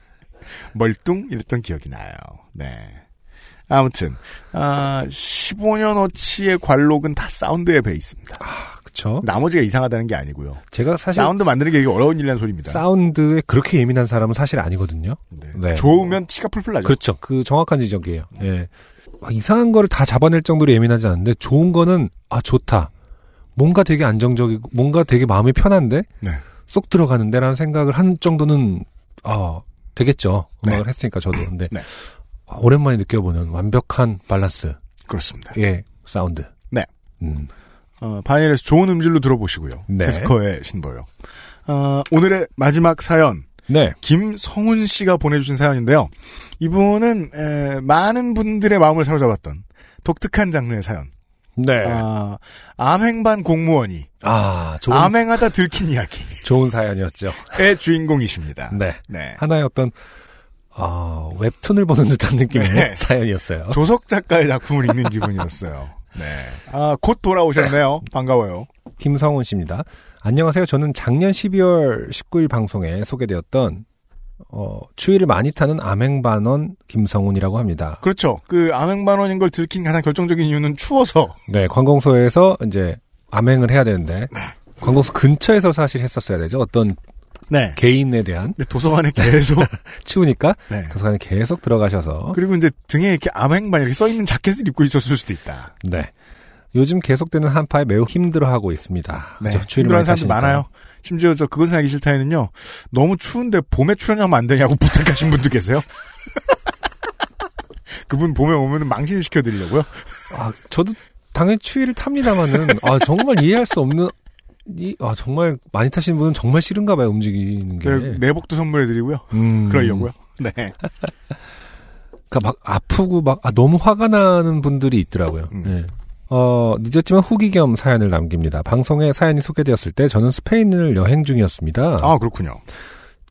멀뚱 이랬던 기억이 나요. 네. 아무튼 아 15년어치의 관록은 다 사운드에 배 있습니다. 그쵸. 나머지가 이상하다는 게 아니고요. 제가 사실 사운드 만드는 게 이게 어려운 일이라는 소리입니다. 사운드에 그렇게 예민한 사람은 사실 아니거든요. 네. 네. 좋으면 티가 풀풀 나죠. 그렇죠. 그 정확한 지적이에요. 예. 막 이상한 거를 다 잡아낼 정도로 예민하지 않은데 좋은 거는 아 좋다. 뭔가 되게 안정적이고 뭔가 되게 마음이 편한데 네. 쏙 들어가는데라는 생각을 한 정도는 아 되겠죠. 음악을 네. 했으니까 저도 근데 네. 아, 오랜만에 느껴보는 완벽한 밸런스의 그렇습니다. 사운드. 네. 음. 어, 바이닐에서 좋은 음질로 들어보시고요. 네. 캐스커의 신보요. 어, 오늘의 마지막 사연 네. 김성훈 씨가 보내주신 사연인데요. 이분은 에, 많은 분들의 마음을 사로잡았던 독특한 장르의 사연. 네. 아, 암행반 공무원이 아, 좋은 암행하다 들킨 이야기의 좋은 사연이었죠. 주인공이십니다. 네. 네. 하나의 어떤 아, 웹툰을 보는 듯한 느낌의 네. 사연이었어요. 조석 작가의 작품을 읽는 기분이었어요. 네. 아, 곧 돌아오셨네요. 반가워요. 김성훈 씨입니다. 안녕하세요. 저는 작년 12월 19일 방송에 소개되었던 어, 추위를 많이 타는 암행반원 김성훈이라고 합니다. 그렇죠. 그 암행반원인 걸 들킨 가장 결정적인 이유는 추워서. 네, 관공서에서 이제 암행을 해야 되는데 네. 관공서 근처에서 사실 했었어야 되죠. 어떤 네. 개인에 대한 도서관에 계속. [LAUGHS] 추우니까 네. 도서관에 계속 들어가셔서 그리고 이제 등에 이렇게 암행반 이렇게 써 있는 자켓을 입고 있었을 수도 있다. 네. 요즘 계속되는 한파에 매우 힘들어하고 있습니다. 네. 힘들어하는 사람들. 많아요. 심지어 저 그것은 하기 싫다에는요. 너무 추운데 봄에 출연하면 안 되냐고 [LAUGHS] 부탁하신 분도 계세요. [LAUGHS] 그분 봄에 오면 망신 시켜드리려고요. 아, 저도 당연히 추위를 탑니다만은 아 정말 이해할 수 없는 이, 아 정말 많이 타시는 분은 정말 싫은가 봐요 움직이는 게. 그 내복도 선물해드리고요. 음. [LAUGHS] 그러려고요. 네. [LAUGHS] 그러니까 막 아프고 막 아, 너무 화가 나는 분들이 있더라고요. 음. 예. 어, 늦었지만 후기 겸 사연을 남깁니다. 방송에 사연이 소개되었을 때 저는 스페인을 여행 중이었습니다. 아 그렇군요.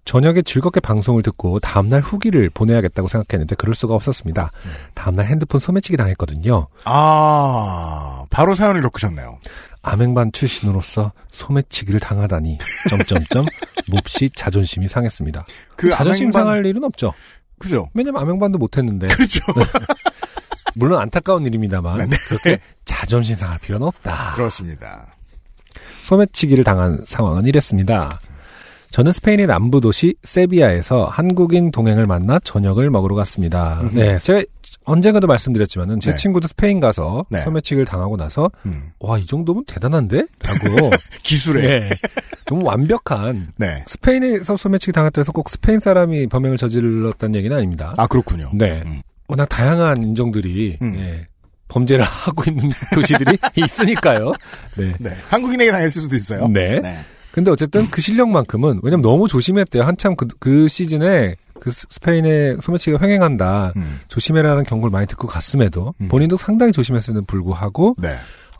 저녁에 즐겁게 방송을 듣고 다음날 후기를 보내야겠다고 생각했는데 그럴 수가 없었습니다. 다음날 핸드폰 소매치기 당했거든요. 아 바로 사연을 겪으셨네요. 암행반 출신으로서 소매치기를 당하다니 점점점 [LAUGHS] 몹시 자존심이 상했습니다. 그 자존심 암행반- 상할 일은 없죠. 그죠? 왜냐면 암행반도 못했는데 그렇죠. [LAUGHS] 물론 안타까운 일입니다만 네. 그렇게 자존심 상할 필요는 없다. 그렇습니다. 소매치기를 당한 상황은 이랬습니다. 저는 스페인의 남부 도시 세비야에서 한국인 동행을 만나 저녁을 먹으러 갔습니다. 네, 제가 언젠가도 말씀드렸지만은 제 네. 친구도 스페인 가서 네. 소매치기를 당하고 나서 음. 와이 정도면 대단한데? 라고 [LAUGHS] 기술에. 네, 너무 완벽한 네. 스페인에서 소매치기 당했다 해서 꼭 스페인 사람이 범행을 저질렀다는 얘기는 아닙니다. 아, 그렇군요. 네. 음. 워낙 다양한 인종들이 음. 예, 범죄를 [LAUGHS] 하고 있는 도시들이 [LAUGHS] 있으니까요. 네. 네. 한국인에게 당했을 수도 있어요. 네. 네. 근데 어쨌든 그 실력만큼은 왜냐면 너무 조심했대요. 한참 그, 그 시즌에 그 스- 스페인의 소매치기가 횡행한다. 음. 조심해라는 경고를 많이 듣고 갔음에도 음. 본인도 상당히 조심했음에도 불구하고 네.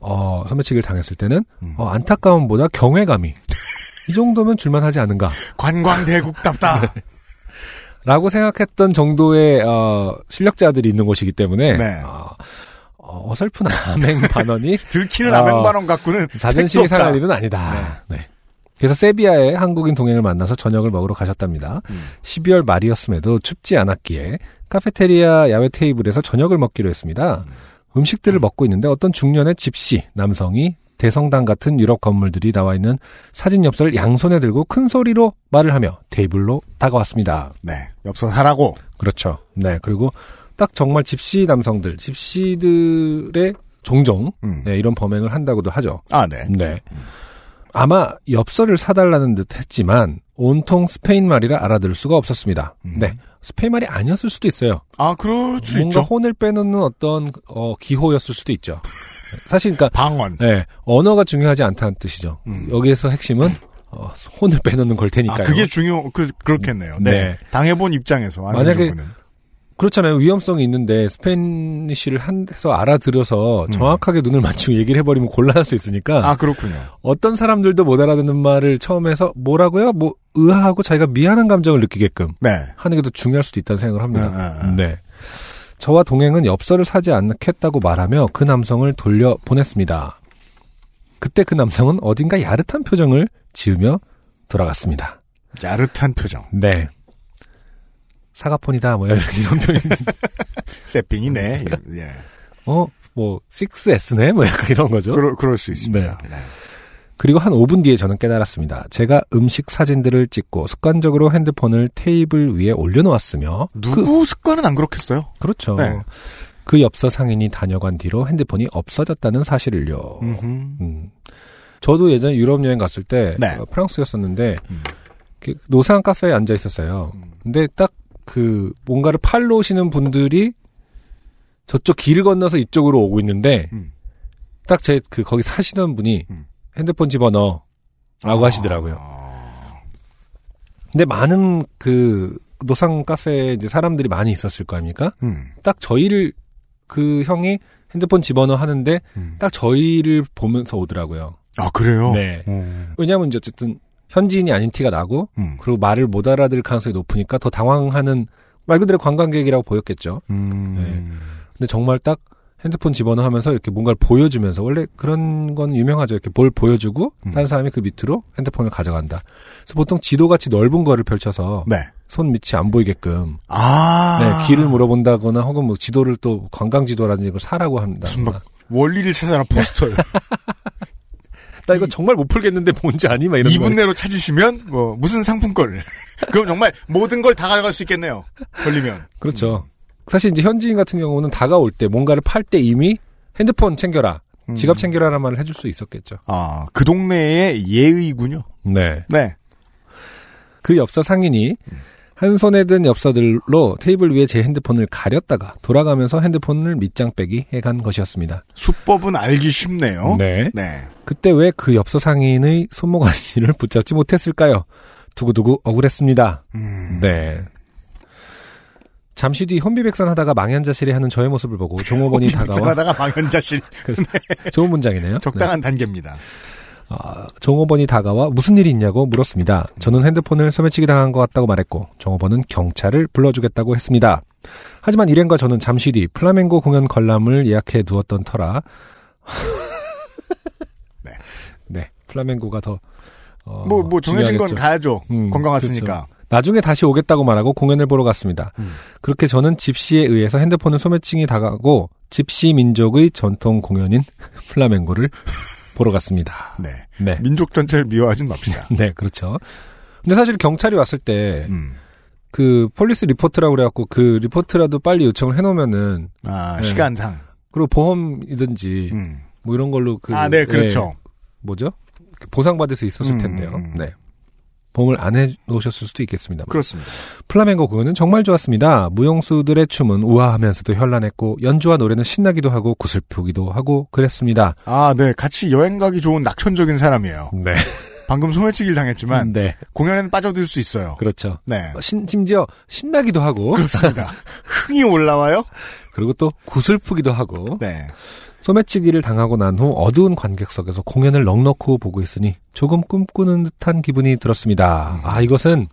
어, 소매치기를 당했을 때는 음. 어, 안타까움보다 경외감이 이 정도면 줄만하지 않은가. [LAUGHS] 관광대국답다. [LAUGHS] 라고 생각했던 정도의 어, 실력자들이 있는 곳이기 때문에 네. 어, 어, 어설픈 [LAUGHS] 암행 반언이 들키는 어, 아맹반원 갖고는 자존심이. 상할 일은 아니다. 네. 그래서 세비야에 한국인 동행을 만나서 저녁을 먹으러 가셨답니다. 음. 12월 말이었음에도 춥지 않았기에 카페테리아 야외 테이블에서 저녁을 먹기로 했습니다. 음 식들을 먹고 있는데 어떤 중년의 집시 남성이 대성당 같은 유럽 건물들이 나와 있는 사진 엽서를 양손에 들고 큰 소리로 말을 하며 테이블로 다가왔습니다. 네. 엽서 사라고. 그렇죠. 네. 그리고 딱 정말 집시 남성들, 집시들의 종종 음. 네, 이런 범행을 한다고도 하죠. 아, 네. 네. 아마 엽서를 사달라는 듯 했지만 온통 스페인 말이라 알아들을 수가 없었습니다. 음. 네. 스페인 말이 아니었을 수도 있어요. 아, 그럴 수 뭔가 있죠. 혼을 빼놓는 어떤 어, 기호였을 수도 있죠. 사실 그러니까 방언. 네, 언어가 중요하지 않다는 뜻이죠. 음. 여기에서 핵심은 어, 혼을 빼놓는 걸 아, 테니까요. 그게 중요, 그, 그렇겠네요. 네. 네. 당해 본 입장에서, 만약에. 그렇잖아요. 위험성이 있는데 스페니쉬를 한 해서 알아들어서 음. 정확하게 눈을 맞추고 얘기를 해버리면 곤란할 수 있으니까 아, 그렇군요. 어떤 사람들도 못 알아듣는 말을 처음 해서 뭐라고요? 뭐 의아하고 자기가 미안한 감정을 느끼게끔 네. 하는 게 더 중요할 수도 있다는 생각을 합니다. 아, 아, 아. 네. 저와 동행은 엽서를 사지 않겠다고 말하며 그 남성을 돌려 보냈습니다. 그때 그 남성은 어딘가 야릇한 표정을 지으며 돌아갔습니다. 야릇한 표정. 네. 사과폰이다, 뭐, 이런 표현. [LAUGHS] 세핑이네. 예. 어, 뭐, 6S네? 뭐 약간 이런 거죠. 그럴, 그럴 수 있습니다. 네. 그리고 한 5분 뒤에 저는 깨달았습니다. 제가 음식 사진들을 찍고 습관적으로 핸드폰을 테이블 위에 올려놓았으며 누구 습관은 안 그렇겠어요? 그, 렇죠 네. 그 엽서 상인이 다녀간 뒤로 핸드폰이 없어졌다는 사실을요. 음흠. 음. 저도 예전에 유럽 여행 갔을 때 네. 어, 프랑스였었는데 음. 그 노상 카페에 앉아 있었어요. 음. 근데 딱 그 뭔가를 팔러 오시는 분들이 저쪽 길을 건너서 이쪽으로 오고 있는데 음. 딱제 그 거기 사시는 분이 음. 핸드폰 집어넣어 라고 하시더라고요. 아, 근데 많은 그 노상 카페에 이제 사람들이 많이 있었을 거 아닙니까? 음. 딱 저희를 그 형이 핸드폰 집어넣어 하는데 음. 딱 저희를 보면서 오더라고요. 아, 그래요? 네. 음. 왜냐하면 이제 어쨌든 현지인이 아닌 티가 나고 음. 그리고 말을 못 알아들을 가능성이 높으니까 더 당황하는 말 그대로 관광객이라고 보였겠죠. 음. 근데 정말 딱 핸드폰 집어넣어 하면서 이렇게 뭔가를 보여주면서 원래 그런 건 유명하죠. 이렇게 뭘 보여주고 음. 다른 사람이 그 밑으로 핸드폰을 가져간다. 그래서 보통 지도같이 넓은 거를 펼쳐서 네. 손 밑이 안 보이게끔 아. 네, 길을 물어본다거나 혹은 뭐 지도를 또 관광 지도라든지 이걸 사라고 합니다. 무슨 막 원리를 찾아라 포스터를. [LAUGHS] 나 이거 정말 못 풀겠는데 뭔지 아니? 막 이런 2분 거. 내로 찾으시면 뭐 무슨 상품권을. [LAUGHS] 그럼 정말 모든 걸 다 가져갈 수 있겠네요. 걸리면. 그렇죠. 사실 이제 현지인 같은 경우는 다가올 때 뭔가를 팔 때 이미 핸드폰 챙겨라, 음. 지갑 챙겨라라는 말을 해줄 수 있었겠죠. 아, 그 동네의 예의군요. 네. 네. 그 엽서 상인이 한 손에 든 엽서들로 테이블 위에 제 핸드폰을 가렸다가 돌아가면서 핸드폰을 밑장 빼기 해간 것이었습니다. 수법은 알기 쉽네요. 네. 네. 그때 왜 그 엽서 상인의 손모가지를 붙잡지 못했을까요? 두고두고 억울했습니다. 음. 네. 잠시 뒤 혼비백산 하다가 망연자실해 하는 저의 모습을 보고 종업원이 다가와 하다가 망연자실 좋은 문장이네요. [LAUGHS] 적당한 단계입니다. 네. 아, 종업원이 다가와 무슨 일이 있냐고 물었습니다. 저는 핸드폰을 소매치기 당한 것 같다고 말했고 종업원은 경찰을 불러주겠다고 했습니다. 하지만 일행과 저는 잠시 뒤 플라멩고 공연 관람을 예약해 두었던 터라 [LAUGHS] 네. 네, 플라멩고가 더 어, 뭐, 뭐, 정해진 건 중요하겠죠. 가야죠. 음, 관광 왔으니까. 나중에 다시 오겠다고 말하고 공연을 보러 갔습니다. 음. 그렇게 저는 집시에 의해서 핸드폰을 소매치기 당하고 집시 민족의 전통 공연인 [LAUGHS] 플라멩고를 보러 갔습니다. 네. 네. 민족 전체를 미워하진 맙시다. [LAUGHS] 네, 그렇죠. 근데 사실 경찰이 왔을 때, 음. 그, police report라고 그래갖고, 그 리포트라도 빨리 요청을 해놓으면은, 아, 네. 시간상. 그리고 보험이든지, 음. 뭐 이런 걸로 그, 아, 네, 예, 그렇죠. 뭐죠? 보상받을 수 있었을 음, 텐데요. 음, 음. 네. 보험을 안 해놓으셨을 수도 있겠습니다. 그렇습니다. 플라멩고 공연은 정말 좋았습니다. 무용수들의 춤은 우아하면서도 현란했고 연주와 노래는 신나기도 하고 구슬프기도 하고 그랬습니다. 아, 네. 같이 여행 가기 좋은 낙천적인 사람이에요. 네. 방금 소매치기를 당했지만 네. 공연에는 빠져들 수 있어요. 그렇죠. 네. 신, 심지어 신나기도 하고 그렇습니다. [LAUGHS] 흥이 올라와요? 그리고 또 구슬프기도 하고 네. 소매치기를 당하고 난 후 어두운 관객석에서 공연을 넉넉히 보고 있으니 조금 꿈꾸는 듯한 기분이 들었습니다. 아 이것은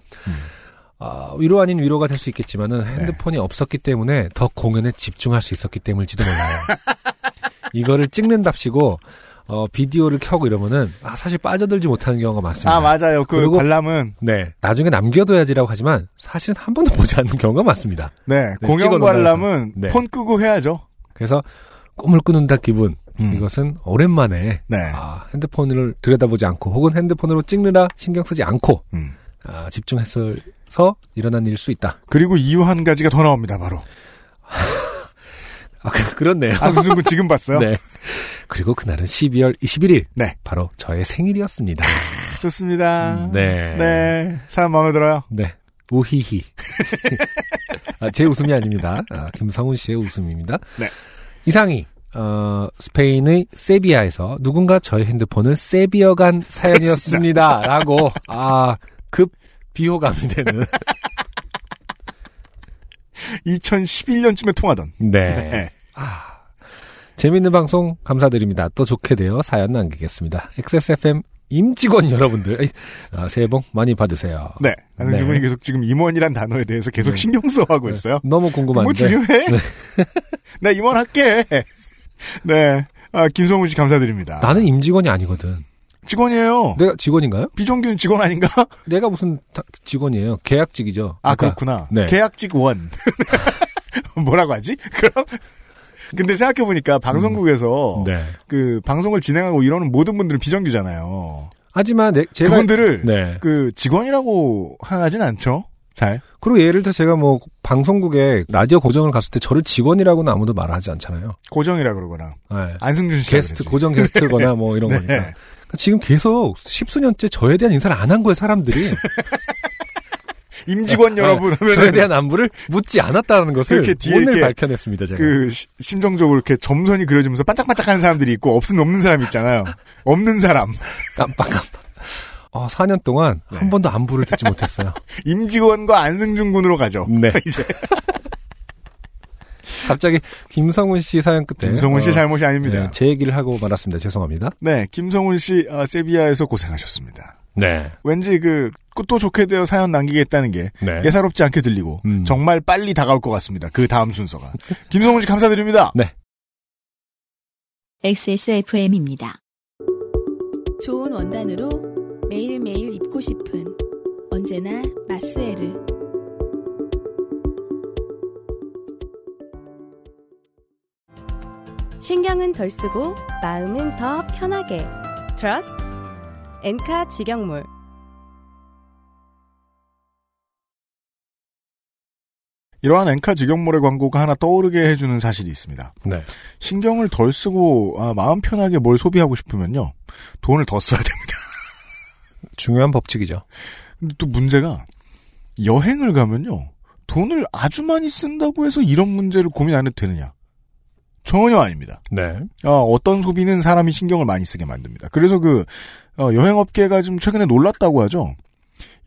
아, 위로 아닌 위로가 될 수 있겠지만은 핸드폰이 없었기 때문에 더 공연에 집중할 수 있었기 때문일지도 몰라요. [LAUGHS] 이거를 찍는답시고 어, 비디오를 켜고 이러면은 아, 사실 빠져들지 못하는 경우가 많습니다. 아, 맞아요. 그 그리고- 관람은 네, 나중에 남겨둬야지라고 하지만 사실은 한 번도 보지 않는 경우가 많습니다. 네, 네, 공연 관람은 네. 폰 끄고 해야죠. 그래서 꿈을 꾸는다 기분 음. 이것은 오랜만에 네. 아, 핸드폰을 들여다보지 않고 혹은 핸드폰으로 찍느라 신경 쓰지 않고 음. 아, 집중해서 일어난 일일 수 있다. 그리고 이유 한 가지가 더 나옵니다. 바로 아, 그- 그렇네요. 안승준 군 지금 봤어요? [LAUGHS] 네. 그리고 그날은 12월 21일. 네. 바로 저의 생일이었습니다. 좋습니다. 네. 네. 사람 마음에 들어요. 네. 우히히. [LAUGHS] 아, 제 웃음이 아닙니다. 아, 김성훈 씨의 웃음입니다. 네. 이상이, 어, 스페인의 세비야에서 누군가 저의 핸드폰을 세비어 간 사연이었습니다. [LAUGHS] 라고, 아, 급 비호감이 되는. [LAUGHS] 2011년쯤에 통하던. 네. 아, 재밌는 방송 감사드립니다. 또 좋게 되어 사연 남기겠습니다. XSFM 임직원 여러분들, 아, 새해 복 많이 받으세요. 네. 안승준 네. 군이 계속 지금 임원이란 단어에 대해서 계속 네. 신경 써하고 있어요. 너무 궁금한데. 뭐 중요해? [LAUGHS] 나 임원 할게. 네. 아, 김성훈 씨 감사드립니다. 나는 임직원이 아니거든. 직원이에요. 내가 직원인가요? 비정규 직원 아닌가? [LAUGHS] 내가 무슨 다- 직원이에요? 계약직이죠. 아, 그러니까, 그렇구나. 네. 계약직 원. [LAUGHS] 뭐라고 하지? 그럼? 근데 생각해 보니까 방송국에서 네. 그 방송을 진행하고 이러는 모든 분들은 비정규잖아요. 하지만 내, 제가 그분들을 네. 그 직원이라고 하진 않죠. 잘. 그리고 예를 들어 제가 뭐 방송국에 라디오 고정을 갔을 때 저를 직원이라고는 아무도 말하지 않잖아요. 고정이라 그러거나 네. 안승준 씨 게스트 고정 게스트거나 뭐 [LAUGHS] 이런 네. 거니까. 그러니까 지금 계속 십수년째 저에 대한 인사를 안 한 거예요, 사람들이. [LAUGHS] 임직원 여러분 네, 하면 저에 대한 안부를 묻지 않았다는 것을 그렇게 뒤에 오늘 이렇게 밝혀냈습니다, 제가. 그 시- 심정적으로 이렇게 점선이 그려지면서 반짝반짝하는 사람들이 있고 없은 없는 사람 있잖아요. [LAUGHS] 없는 사람 깜빡깜빡. 어, 4년 동안 네. 한 번도 안부를 듣지 못했어요. [LAUGHS] 임직원과 안승준 군으로 가죠. 네. [LAUGHS] 이제 갑자기 김성훈 씨 사연 끝에 김성훈 씨 어, 잘못이 아닙니다. 네, 제 얘기를 하고 말았습니다. 죄송합니다. 네, 김성훈 씨 아, 세비야에서 고생하셨습니다. 네. 왠지 그또 좋게 되어 사연 남기겠다는 게 네. 예사롭지 않게 들리고 음. 정말 빨리 다가올 것 같습니다. 그 다음 순서가 김성훈 씨 감사드립니다. 네. XSFM입니다. 좋은 원단으로 매일매일 입고 싶은 언제나 마스에르. 신경은 덜 쓰고 마음은 더 편하게 트러스트 엔카 직영몰 이러한 엔카 직영몰의 광고가 하나 떠오르게 해주는 사실이 있습니다. 네. 신경을 덜 쓰고 아, 마음 편하게 뭘 소비하고 싶으면요 돈을 더 써야 됩니다. [LAUGHS] 중요한 법칙이죠. 근데 또 문제가 여행을 가면요 돈을 아주 많이 쓴다고 해서 이런 문제를 고민 안 해도 되느냐? 전혀 아닙니다. 네. 어, 어떤 소비는 사람이 신경을 많이 쓰게 만듭니다. 그래서 그 어, 여행업계가 좀 최근에 놀랐다고 하죠.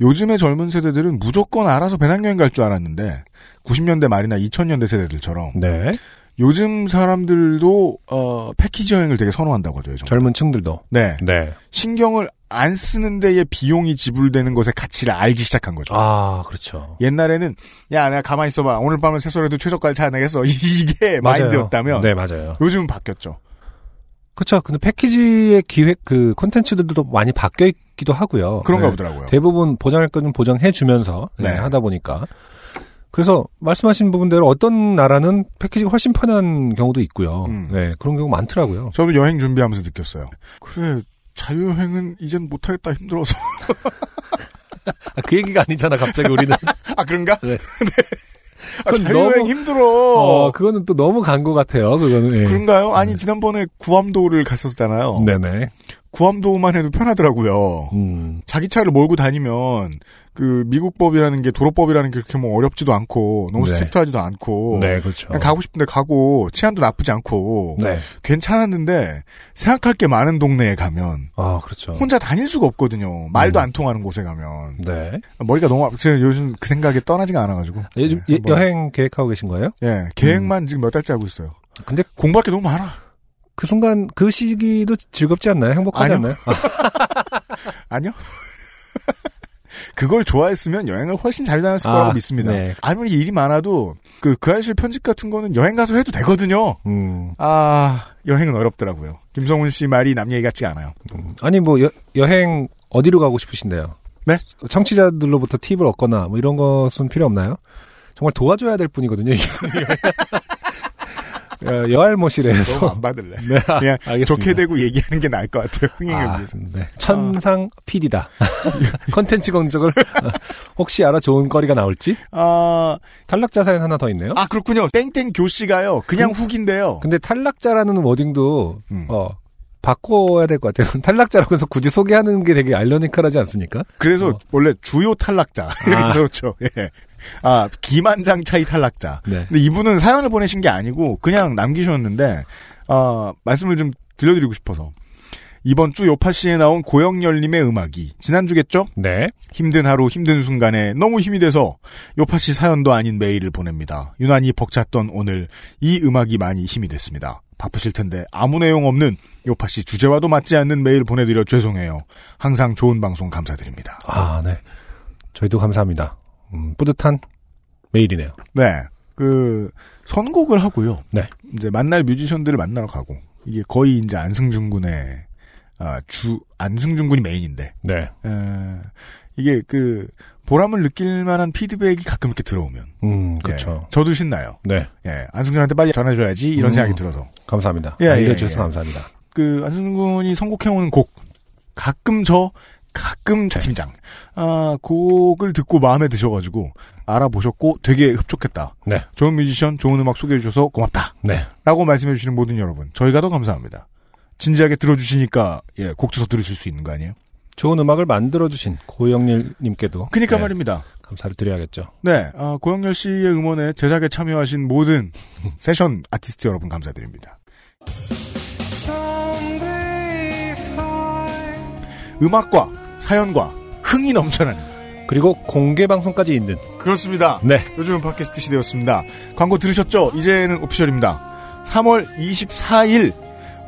요즘의 젊은 세대들은 무조건 알아서 배낭여행 갈 줄 알았는데 90년대 말이나 2000년대 세대들처럼 네. 요즘 사람들도 어, 패키지 여행을 되게 선호한다고 하죠. 요즘. 젊은 층들도. 네. 네. 신경을 안 쓰는 데에 비용이 지불되는 것의 가치를 알기 시작한 거죠. 아, 그렇죠. 옛날에는 야 내가 가만히 있어 봐 오늘 밤은 세소라도 최저가를 찾아내겠어 [LAUGHS] 이게 맞아요. 마인드였다면 네, 맞아요. 요즘은 바뀌었죠. 그렇죠. 근데 패키지의 기획 그 콘텐츠들도 많이 바뀌어 있기도 하고요. 그런가 네. 보더라고요. 대부분 보장할 거는 보장해 주면서 네, 네. 하다 보니까 그래서 말씀하신 부분대로 어떤 나라는 패키지가 훨씬 편한 경우도 있고요. 음. 네, 그런 경우 많더라고요. 저도 여행 준비하면서 느꼈어요. 그래, 자유여행은 이젠 못하겠다 힘들어서. [LAUGHS] 아, 그 얘기가 아니잖아, 갑자기 우리는. [LAUGHS] 아, 그런가? 네. [LAUGHS] 아, 그건 자유여행 너무- 힘들어. 어, 그거는 또 너무 간 것 같아요, 그거는. 예. 그런가요? 아니, 지난번에 구암도를 갔었잖아요. 네네. 구암도만 해도 편하더라고요. 음, 자기 차를 몰고 다니면 그 미국 법이라는 게 도로법이라는 게 그렇게 뭐 어렵지도 않고 너무 네. strict하지도 않고 네, 그렇죠. 그냥 가고 싶은데 가고 치안도 나쁘지 않고 네. 괜찮았는데 생각할 게 많은 동네에 가면 아, 그렇죠. 혼자 다닐 수가 없거든요. 말도 음. 안 통하는 곳에 가면 네. 머리가 너무 제가 요즘 그 생각에 떠나지가 않아가지고 요즘 네, 예- 한번- 여행 계획하고 계신 거예요? 예 계획만 지금 몇 달째 하고 있어요. 근데 공부할 게 너무 많아. 그 순간, 그 시기도 즐겁지 않나요? 행복하지 아니요. 않나요? 아, [LAUGHS] 아니요. [LAUGHS] 그걸 좋아했으면 여행을 훨씬 잘 다녔을 거라고 아, 믿습니다. 네. 아무리 일이 많아도 그 그 아실 편집 같은 거는 여행 가서 해도 되거든요. 음. 아 여행은 어렵더라고요. 김성훈 씨 말이 남 얘기 같지가 않아요. 아니, 뭐, 여, 여행 어디로 가고 싶으신데요? 네? 청취자들로부터 팁을 얻거나, 뭐, 이런 것은 필요 없나요? 정말 도와줘야 될 뿐이거든요, 여알못이라서. 안 받을래. 네, 아, 그냥 알겠습니다. 좋게 되고 얘기하는 게 나을 것 같아요. 흥행을 아, 위해서. 네. 천상 PD다. 컨텐츠 [LAUGHS] 검색을 어, [LAUGHS] 혹시 알아 좋은 거리가 나올지? 아, 탈락자 사연 하나 더 있네요. 아 그렇군요. 땡땡 교씨가요. 그냥 훅인데요. 근데 탈락자라는 워딩도 음. 어 바꿔야 될 것 같아요. [LAUGHS] 탈락자라고 해서 굳이 소개하는 게 되게 알로니컬하지 않습니까? 그래서 어. 원래 주요 탈락자 [LAUGHS] 이렇게 아. 써놓죠. 예. 아 기만장 차이 탈락자. 네. 근데 이분은 사연을 보내신 게 아니고 그냥 남기셨는데 아 말씀을 좀 들려드리고 싶어서 이번 주 요파 씨에 나온 고영열님의 음악이 지난주겠죠? 네. 힘든 하루 힘든 순간에 너무 힘이 돼서 요파 씨 사연도 아닌 메일을 보냅니다. 유난히 벅찼던 오늘 이 음악이 많이 힘이 됐습니다. 바쁘실 텐데 아무 내용 없는 요파씨 주제와도 맞지 않는 메일 보내드려 죄송해요. 항상 좋은 방송 감사드립니다. 아, 네. 저희도 감사합니다. 음, 뿌듯한 메일이네요. 네. 그 선곡을 하고요. 네. 이제 만날 뮤지션들을 만나러 가고 이게 거의 이제 안승준 군의 아, 주 안승준 군이 메인인데 네. 에, 이게 그 보람을 느낄 만한 피드백이 가끔 이렇게 들어오면 음, 예, 그렇죠. 저도 신나요. 네. 예, 안승준한테 빨리 전해줘야지 이런 음. 생각이 들어서 감사합니다. 예, 알려주셔서 예, 예. 감사합니다. 그 안승준 군이 선곡해오는 곡 가끔 저 가끔 차 팀장 아 곡을 듣고 마음에 드셔가지고 알아보셨고 되게 흡족했다. 네. 좋은 뮤지션, 좋은 음악 소개해주셔서 고맙다. 네. 라고 말씀해주시는 모든 여러분, 저희가 더 감사합니다. 진지하게 들어주시니까, 예, 곡 줘서 들으실 수 있는 거 아니에요? 좋은 음악을 만들어주신 고영일님께도. 그니까 네, 말입니다. 감사를 드려야겠죠. 네, 아, 고영렬 씨의 음원에 제작에 참여하신 모든 [LAUGHS] 세션 아티스트 여러분 감사드립니다. 음악과 사연과 흥이 넘쳐나는 그리고 공개 방송까지 있는. 그렇습니다. 네. 요즘은 팟캐스트 시대였습니다. 광고 들으셨죠? 이제는 오피셜입니다. 3월 24일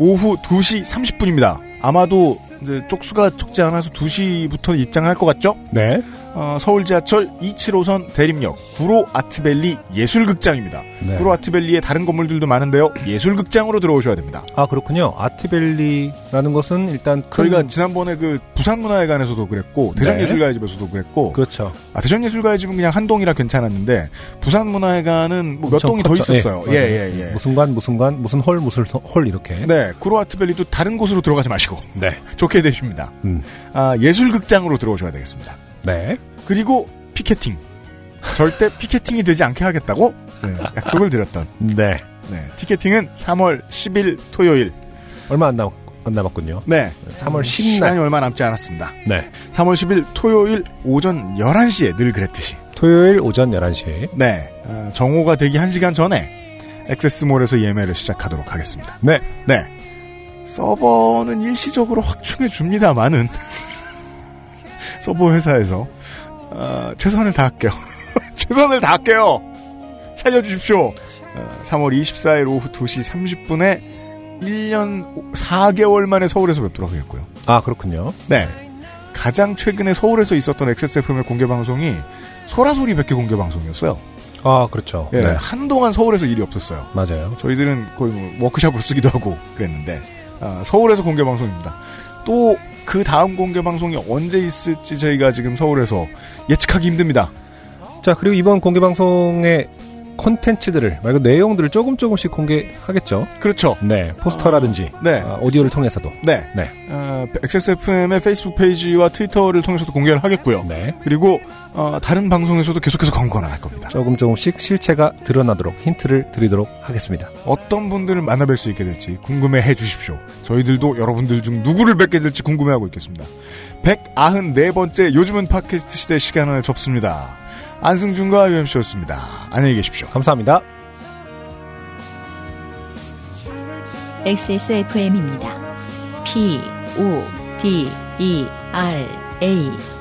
오후 2시 30분입니다. 아마도 이제 쪽수가 적지 않아서 2시부터 입장을 할것 같죠? 네. 어, 서울 지하철 27호선 대림역 구로 아트밸리 예술극장입니다. 네. 구로 아트밸리에 다른 건물들도 많은데요. 예술극장으로 들어오셔야 됩니다. 아, 그렇군요. 아트밸리라는 것은 일단 큰. 저희가 지난번에 그 부산문화회관에서도 그랬고 네. 대전예술가의 집에서도 그랬고 그렇죠. 아, 대전예술가의 집은 그냥 한 동이라 괜찮았는데 부산문화회관은 뭐몇 엄청 동이 더 컸죠. 있었어요. 예, 예, 맞아요. 예, 예. 무슨 관, 무슨 관, 무슨 홀, 무슨 홀 이렇게. 네, 구로 아트밸리도 다른 곳으로 들어가지 마시고 네. [LAUGHS] 좋게 되십니다. 음. 아, 예술극장으로 들어오셔야 되겠습니다. 네. 그리고 피켓팅. 절대 [LAUGHS] 피켓팅이 되지 않게 하겠다고 네, 약속을 드렸던 네. 네, 티켓팅은 3월 10일 토요일. 얼마 안, 남, 안 남았군요. 네. 3월 10일 시간이 날. 얼마 남지 않았습니다. 네. 3월 10일 토요일 오전 11시에 늘 그랬듯이. 토요일 오전 11시. 네. 어, 정오가 되기 1시간 전에 액세스몰에서 예매를 시작하도록 하겠습니다. 네. 네. 서버는 일시적으로 확충해 줍니다만은 [LAUGHS] 서버 회사에서 어, 최선을 다할게요. [LAUGHS] 최선을 다할게요. 살려주십시오. 어, 3월 24일 오후 2시 30분에 1년 4개월 만에 서울에서 뵙도록 하겠고요. 아, 그렇군요. 네. 가장 최근에 서울에서 있었던 XSFM의 공개 방송이 소라소리 100개 공개 방송이었어요. 아, 그렇죠. 예, 네. 한동안 서울에서 일이 없었어요. 맞아요. 저희들은 거의 뭐 워크샵으로 쓰기도 하고 그랬는데 아, 서울에서 공개 방송입니다. 또 그 다음 공개 방송이 언제 있을지 저희가 지금 서울에서 예측하기 힘듭니다. 자, 그리고 이번 공개 방송의 콘텐츠들을 말고 내용들을 조금 조금씩 공개하겠죠. 그렇죠. 네, 포스터라든지 네. 아, 오디오를 통해서도. 네. 네. 어, XSFM의 페이스북 페이지와 트위터를 통해서도 공개를 하겠고요. 네. 그리고 어, 다른 방송에서도 계속해서 광고를 할 겁니다. 조금 조금씩 실체가 드러나도록 힌트를 드리도록 하겠습니다. 어떤 분들을 만나뵐 수 있게 될지 궁금해 해 주십시오. 저희들도 여러분들 중 누구를 뵙게 될지 궁금해하고 있겠습니다. 194번째 요즘은 팟캐스트 시대 시간을 접습니다. 안승준과 UMC였습니다. 안녕히 계십시오. 감사합니다. XSFM입니다. P, O, D, E, R, A.